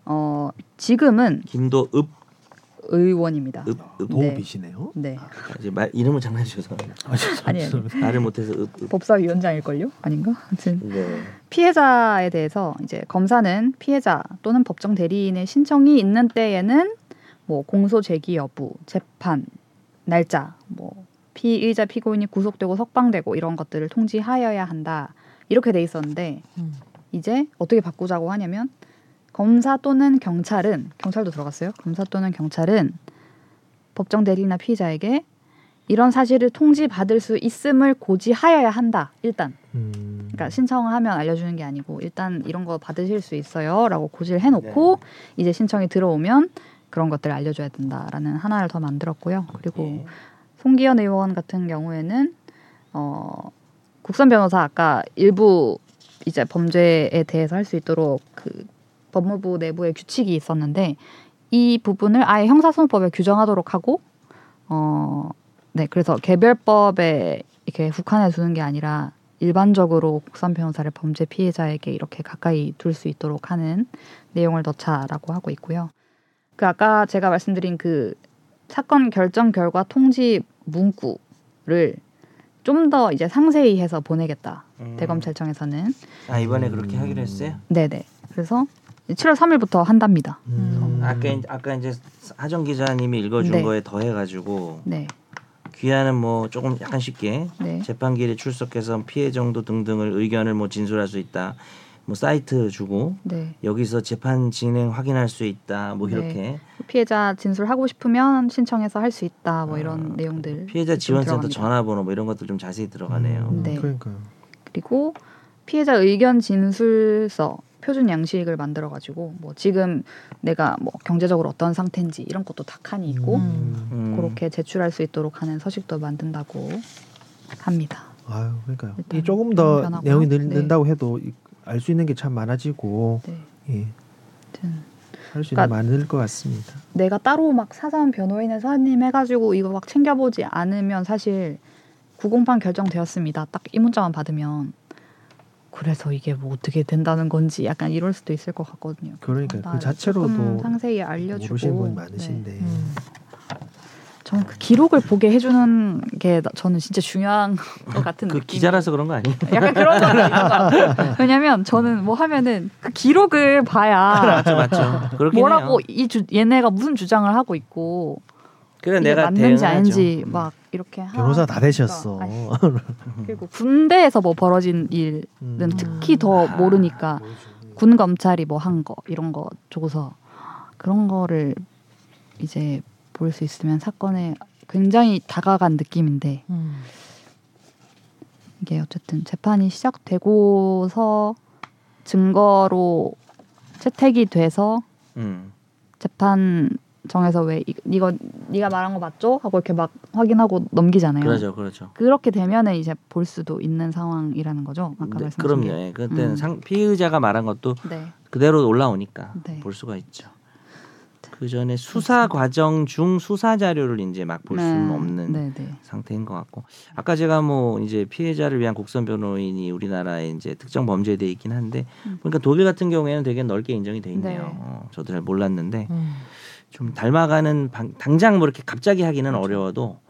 S1: 어 지금은
S3: 김도읍
S1: 의원입니다.
S3: 읍, 읍.
S2: 도읍이시네요.
S1: 네.
S3: 이제 말 이름을 장난치셔서
S1: 아니, 아니.
S3: 말을 못해서 읍, 읍.
S1: 법사위원장일걸요? 아닌가? 아무튼
S3: 네.
S1: 피해자에 대해서 이제 검사는 피해자 또는 법정 대리인의 신청이 있는 때에는 뭐 공소 제기 여부, 재판 날짜, 뭐 피의자 피고인이 구속되고 석방되고 이런 것들을 통지하여야 한다. 이렇게 돼 있었는데
S4: 음.
S1: 이제 어떻게 바꾸자고 하냐면 검사 또는 경찰은 경찰도 들어갔어요. 검사 또는 경찰은 법정 대리나 피의자에게 이런 사실을 통지받을 수 있음을 고지하여야 한다. 일단
S2: 음.
S1: 그러니까 신청하면 알려주는 게 아니고 일단 이런 거 받으실 수 있어요라고 고지를 해놓고 이제 신청이 들어오면 그런 것들을 알려줘야 된다라는 하나를 더 만들었고요. 그리고
S3: 예.
S1: 송기현 의원 같은 경우에는 어 국선 변호사 아까 일부 이제 범죄에 대해서 할 수 있도록 그 법무부 내부에 규칙이 있었는데 이 부분을 아예 형사소송법에 규정하도록 하고 어 네 그래서 개별법에 이렇게 국한해 두는 게 아니라 일반적으로 국선 변호사를 범죄 피해자에게 이렇게 가까이 둘 수 있도록 하는 내용을 넣자라고 하고 있고요. 그 아까 제가 말씀드린 그 사건 결정 결과 통지 문구를 좀 더 이제 상세히 해서 보내겠다.
S3: 음.
S1: 대검찰청에서는
S3: 아 이번에
S2: 음.
S3: 그렇게 하기로 했어요.
S1: 네네. 그래서 7월 3일부터 한답니다.
S2: 음.
S3: 아까 이제, 아까 이제 하정 기자님이 읽어준
S1: 네.
S3: 거에 더해가지고
S1: 네,
S3: 귀하는 뭐 조금 약간 쉽게
S1: 네,
S3: 재판기일에 출석해서 피해 정도 등등을 의견을 뭐 진술할 수 있다. 뭐 사이트 주고
S1: 네.
S3: 여기서 재판 진행 확인할 수 있다. 뭐
S1: 네.
S3: 이렇게
S1: 피해자 진술 하고 싶으면 신청해서 할 수 있다. 뭐 이런
S3: 아,
S1: 내용들.
S3: 피해자
S1: 좀
S3: 지원센터. 전화번호 뭐 이런 것도 좀 자세히 들어가네요.
S2: 음,
S1: 네.
S2: 그러니까요.
S1: 그리고 피해자 의견 진술서 표준 양식을 만들어 가지고 뭐 지금 내가 뭐 경제적으로 어떤 상태인지 이런 것도 다 칸이 있고
S2: 음.
S3: 음.
S1: 그렇게 제출할 수 있도록 하는 서식도 만든다고 합니다.
S2: 아유, 그러니까요. 이 조금 더
S1: 변하고요.
S2: 내용이 늘,
S1: 네.
S2: 는다고 해도 알 수 있는 게 참 많아지고
S1: 네.
S2: 예,
S1: 아무튼
S2: 할수 있는 게
S1: 그러니까
S2: 많을 것 같습니다.
S1: 내가 따로 막 사전 변호인의 사님 해가지고 이거 막 챙겨보지 않으면 사실 908 결정되었습니다. 딱 이 문자만 받으면 그래서 이게 뭐 어떻게 된다는 건지 약간 이럴 수도 있을 것 같거든요.
S2: 그러니까 나그 자체로도
S1: 상세히 알려주고
S2: 모르시는
S1: 네.
S2: 많으신데
S4: 음.
S1: 저는 그 기록을 보게 해주는 게 나- 저는 진짜 중요한 것 같은
S3: 그
S1: 느낌.
S3: 기자라서 그런 거 아니에요?
S1: 약간 그런 거 같아요. 왜냐면 저는 뭐 하면은 그 기록을 봐야
S3: 맞죠, 맞죠. 그렇긴
S1: 뭐라고
S3: 해요.
S1: 이 주, 얘네가 무슨 주장을 하고 있고
S3: 그래 내가
S1: 맞는지
S3: 대응하죠.
S1: 아닌지
S3: 음.
S1: 막 이렇게
S2: 변호사 다. 되셨어.
S1: 아니, 그리고 군대에서 뭐 벌어진 일은
S2: 음.
S1: 특히 더 모르니까 군 검찰이 뭐 한 거 이런 거 줘서 그런 거를 이제 볼 수 있으면 사건에 굉장히 다가간 느낌인데
S4: 음.
S1: 이게 어쨌든 재판이 시작되고서 증거로 채택이 돼서
S3: 음.
S1: 재판정에서 왜 이- 이거 네가 말한 거 맞죠? 하고 이렇게 막 확인하고 넘기잖아요.
S3: 그러죠, 그렇죠.
S1: 그렇게 되면은 이제 볼 수도 있는 상황이라는 거죠. 아까
S3: 네,
S1: 말씀하신
S3: 그럼요.
S1: 게.
S3: 예. 그때는
S1: 음.
S3: 상, 피의자가 말한 것도
S1: 네.
S3: 그대로 올라오니까
S1: 네.
S3: 볼 수가 있죠. 그 전에 수사 과정 중 수사 자료를 이제 막 볼 수는
S1: 네.
S3: 없는
S1: 네, 네.
S3: 상태인 것 같고 아까 제가 뭐 이제 피해자를 위한 국선 변호인이 우리나라에 이제 특정 범죄에 대해 있긴 한데
S1: 음.
S3: 그러니까 독일 같은 경우에는 되게 넓게 인정이 돼 있네요.
S1: 네.
S3: 어, 저도 잘 몰랐는데
S4: 음.
S3: 좀 닮아가는 방- 당장 뭐 이렇게 갑자기 하기는 어려워도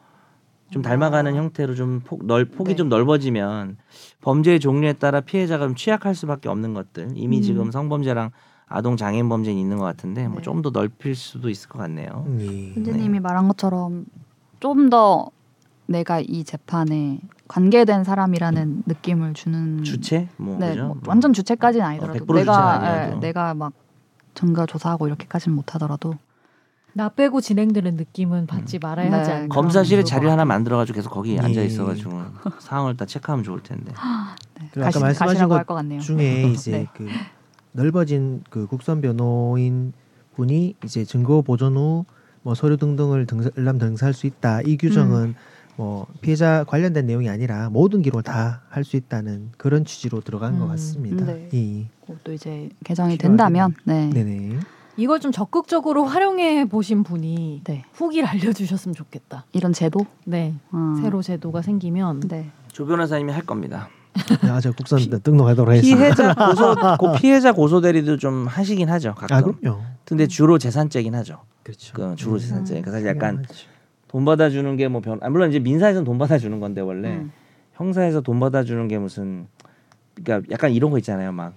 S3: 좀 닮아가는 형태로 좀 폭, 넓, 폭이
S1: 네.
S3: 좀 넓어지면 범죄의 종류에 따라 피해자가 좀 취약할 수밖에 없는 것들 이미
S1: 음.
S3: 지금 성범죄랑 아동 장애인 범죄는 있는 것 같은데 뭐
S1: 네.
S3: 좀더 넓힐 수도 있을 것 같네요.
S2: 예.
S1: 선생님이 말한 것처럼 좀 더 내가 이 재판에 관계된 사람이라는 느낌을 주는
S3: 주체 뭐
S1: 네,
S3: 그죠?
S1: 뭐 완전 주체까지는 아니더라도
S3: 100% 주체는
S1: 내가. 예, 내가 막 증거 조사하고 이렇게까지는 못하더라도
S4: 나 빼고 진행되는 느낌은 받지 말아야
S1: 네.
S4: 하지 않나.
S3: 검사실에 자리
S4: 것
S3: 하나. 만들어가지고 계속 거기
S2: 예.
S3: 앉아 있어가지고 상황을 다 체크하면 좋을 텐데.
S1: 네,
S2: 그리고 아까 말씀하신
S1: 것할것 같네요.
S2: 중에 이제
S1: 네.
S2: 그 넓어진 그 국선 변호인 분이 이제 증거 보존 후 뭐 서류 등등을 등사, 일람 등사할 수 있다. 이 규정은
S1: 음.
S2: 뭐 피해자 관련된 내용이 아니라 모든 기록을 다 할 수 있다는 그런 취지로 들어간 것
S4: 음.
S2: 같습니다.
S1: 네.
S2: 예.
S1: 또 이제 개정이. 된다면 네.
S2: 네네.
S4: 이걸 좀 적극적으로 활용해 보신 분이
S1: 네.
S4: 후기를 알려주셨으면 좋겠다.
S1: 이런 제도
S4: 네,
S1: 어.
S4: 새로 제도가 생기면
S1: 네.
S3: 조 변호사님이 할 겁니다.
S2: 아, 저 국선 등록하도록 하겠습니다.
S3: 피해자 고소 고 피해자 고소 대리도 좀 하시긴 하죠. 가끔.
S2: 아 그럼요.
S3: 근데 주로 재산죄긴 하죠.
S2: 그렇죠.
S3: 그 주로 재산죄. 그러니까 사실
S2: 음.
S3: 약간 돈 받아주는 게 뭐 변. 아, 물론 이제 민사에서는 돈 받아주는 건데 원래
S1: 음.
S3: 형사에서 돈 받아주는 게 무슨 그러니까 약간 이런 거 있잖아요. 막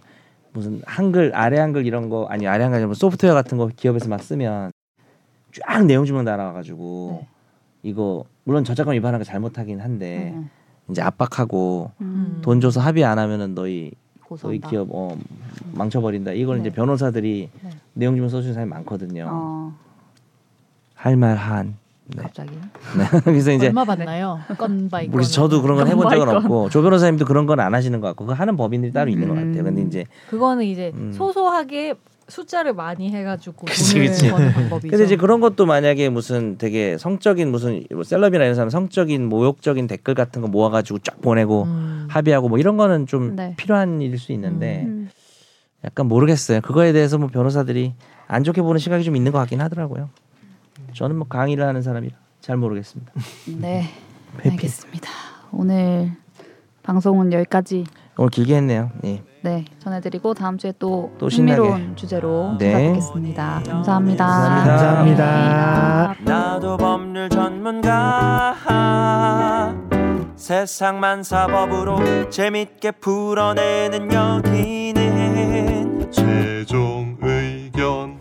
S3: 무슨 한글 아래 한글 이런 거 아니 아래 한글 뭐 소프트웨어 같은 거 기업에서 막 쓰면 쫙 내용 증명 달아가지고
S1: 네.
S3: 이거 물론 저작권 위반한 거 잘못하긴 한데
S1: 음.
S3: 이제 압박하고
S1: 음.
S3: 돈 줘서 합의 안 하면은 너희 너희
S1: 고소한다.
S3: 기업 어 망쳐버린다. 이걸
S1: 네.
S3: 이제 변호사들이
S1: 네.
S3: 내용 증명 써주는 사람이 많거든요.
S1: 어,
S3: 할말 한. 네.
S1: 갑자기.
S3: 네. 그래서 이제
S4: 얼마 받나요? 건 by 건.
S3: 우리 저도 그런 건 해본 적은. 없고 조 변호사님도 그런 건 안 하시는 것 같고 그거 하는 법인들이 따로 있는 것
S1: 음.
S3: 같아요. 근데 이제
S4: 그거는 이제
S3: 음.
S4: 소소하게 숫자를 많이 해가지고
S3: 그치, 그치.
S4: 버는 방법이죠.
S3: 근데 이제 그런 것도 만약에 무슨 되게 성적인 무슨 뭐 celeb이나 이런 사람 성적인 모욕적인 댓글 같은 거 모아가지고 쫙 보내고
S4: 음.
S3: 합의하고 뭐 이런 거는 좀
S1: 네.
S3: 필요한 일일 수 있는데
S1: 음.
S3: 약간 모르겠어요. 그거에 대해서 뭐 변호사들이 안 좋게 보는 시각이 좀 있는 것 같긴 하더라고요. 저는 뭐 강의를 하는 사람이라 잘 모르겠습니다.
S1: 네. 알겠습니다. 오늘 방송은 여기까지
S3: 오늘 길게 했네요. 예.
S1: 네 전해드리고 다음 주에 또,
S3: 또 신나게.
S1: 흥미로운 주제로
S3: 네.
S1: 찾아뵙겠습니다. 감사합니다.
S3: 감사합니다.
S2: 감사합니다.
S5: 나도 법률 전문가 세상만 사법으로 재밌게 풀어내는 여기는
S6: 최종 의견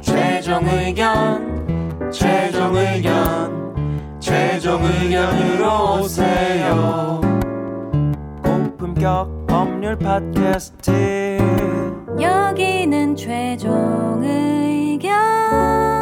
S5: 최종 의견 최종 의견 최종 의견으로 오세요 본격. 법률 팟캐스트.
S7: 여기는 최종 의견.